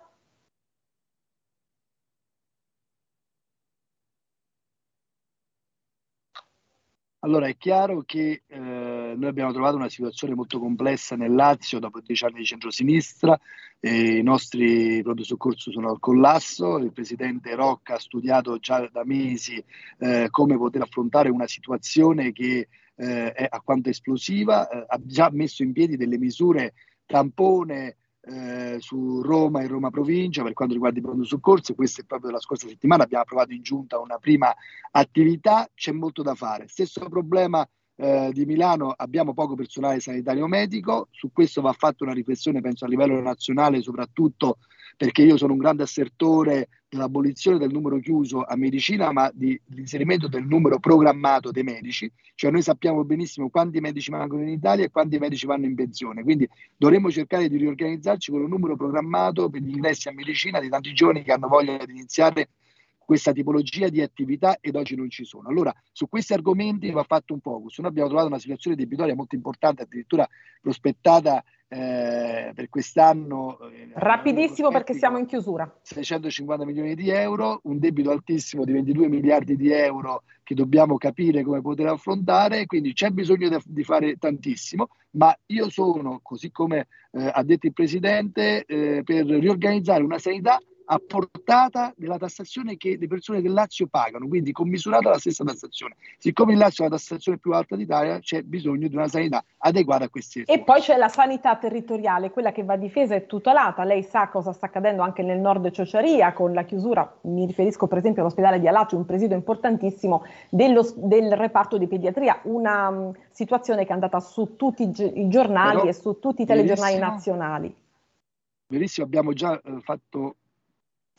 Allora è chiaro che eh, noi abbiamo trovato una situazione molto complessa nel Lazio dopo dieci anni di centrosinistra, i nostri pronto soccorso sono al collasso, il presidente Rocca ha studiato già da mesi eh, come poter affrontare una situazione che eh, è a quanto esplosiva, eh, ha già messo in piedi delle misure tampone eh, su Roma e Roma Provincia per quanto riguarda i pronto soccorso. Questa è proprio la scorsa settimana, abbiamo approvato in giunta una prima attività, c'è molto da fare. Stesso problema eh, di Milano, abbiamo poco personale sanitario medico, su questo va fatta una riflessione penso a livello nazionale soprattutto perché io sono un grande assertore dell'abolizione del numero chiuso a medicina, ma di, dell'inserimento del numero programmato dei medici, cioè noi sappiamo benissimo quanti medici mancano in Italia e quanti medici vanno in pensione, quindi dovremmo cercare di riorganizzarci con un numero programmato per gli ingressi a medicina di tanti giovani che hanno voglia di iniziare questa tipologia di attività ed oggi non ci sono. Allora, su questi argomenti va fatto un focus. Noi abbiamo trovato una situazione debitoria molto importante, addirittura prospettata eh, per quest'anno. Eh, Rapidissimo perché siamo in chiusura. 650 milioni di euro, un debito altissimo di 22 miliardi di euro che dobbiamo capire come poter affrontare, quindi c'è bisogno de- di fare tantissimo, ma io sono, così come eh, ha detto il Presidente, eh, per riorganizzare una sanità a portata della tassazione che le persone del Lazio pagano, quindi commisurata alla stessa tassazione. Siccome il Lazio è la tassazione più alta d'Italia, c'è bisogno di una sanità adeguata a questi E poi c'è la sanità territoriale, quella che va difesa e tutelata. Lei sa cosa sta accadendo anche nel nord Ciociaria con la chiusura, mi riferisco per esempio all'ospedale di Alacio, un presidio importantissimo dello, del reparto di pediatria, una um, situazione che è andata su tutti i, i giornali Però, e su tutti i telegiornali nazionali. Verissimo, abbiamo già eh, fatto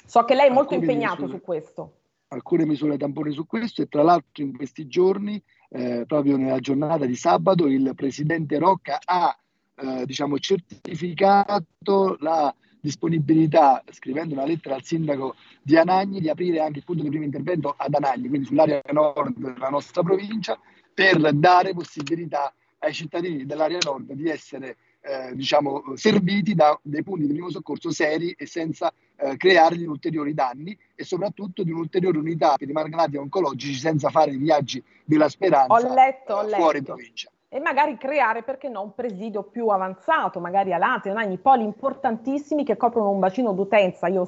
So che lei è molto impegnato misure, su questo. Alcune misure tampone su questo e tra l'altro in questi giorni, eh, proprio nella giornata di sabato, il presidente Rocca ha eh, diciamo, certificato la disponibilità, scrivendo una lettera al sindaco di Anagni, di aprire anche il punto di primo intervento ad Anagni, quindi sull'area nord della nostra provincia, per dare possibilità ai cittadini dell'area nord di essere eh, diciamo, serviti da dei punti di primo soccorso seri e senza eh, creargli ulteriori danni e soprattutto di un'ulteriore unità per i malgrati oncologici senza fare i viaggi della speranza ho letto, ho eh, fuori letto. provincia e magari creare, perché no, un presidio più avanzato, magari a Late, Nagni, poli importantissimi che coprono un bacino d'utenza, io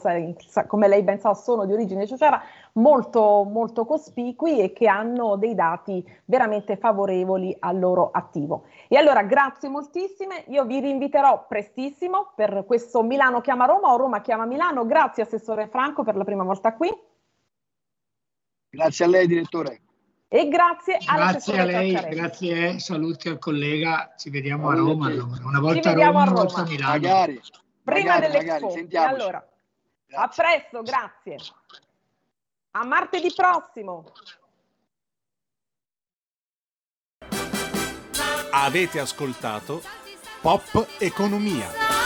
come lei ben sa sono di origine ciociara, molto, molto cospicui e che hanno dei dati veramente favorevoli al loro attivo. E allora grazie moltissime, io vi rinviterò prestissimo per questo Milano chiama Roma o Roma chiama Milano, grazie Assessore Franco per la prima volta qui. Grazie a lei direttore. E grazie, grazie a lei, grazie, saluti al collega, ci vediamo a Roma allora. Una volta a Roma, una volta a Milano. Magari, Prima delle Allora, a presto, grazie. A martedì prossimo. Avete ascoltato Pop Economia.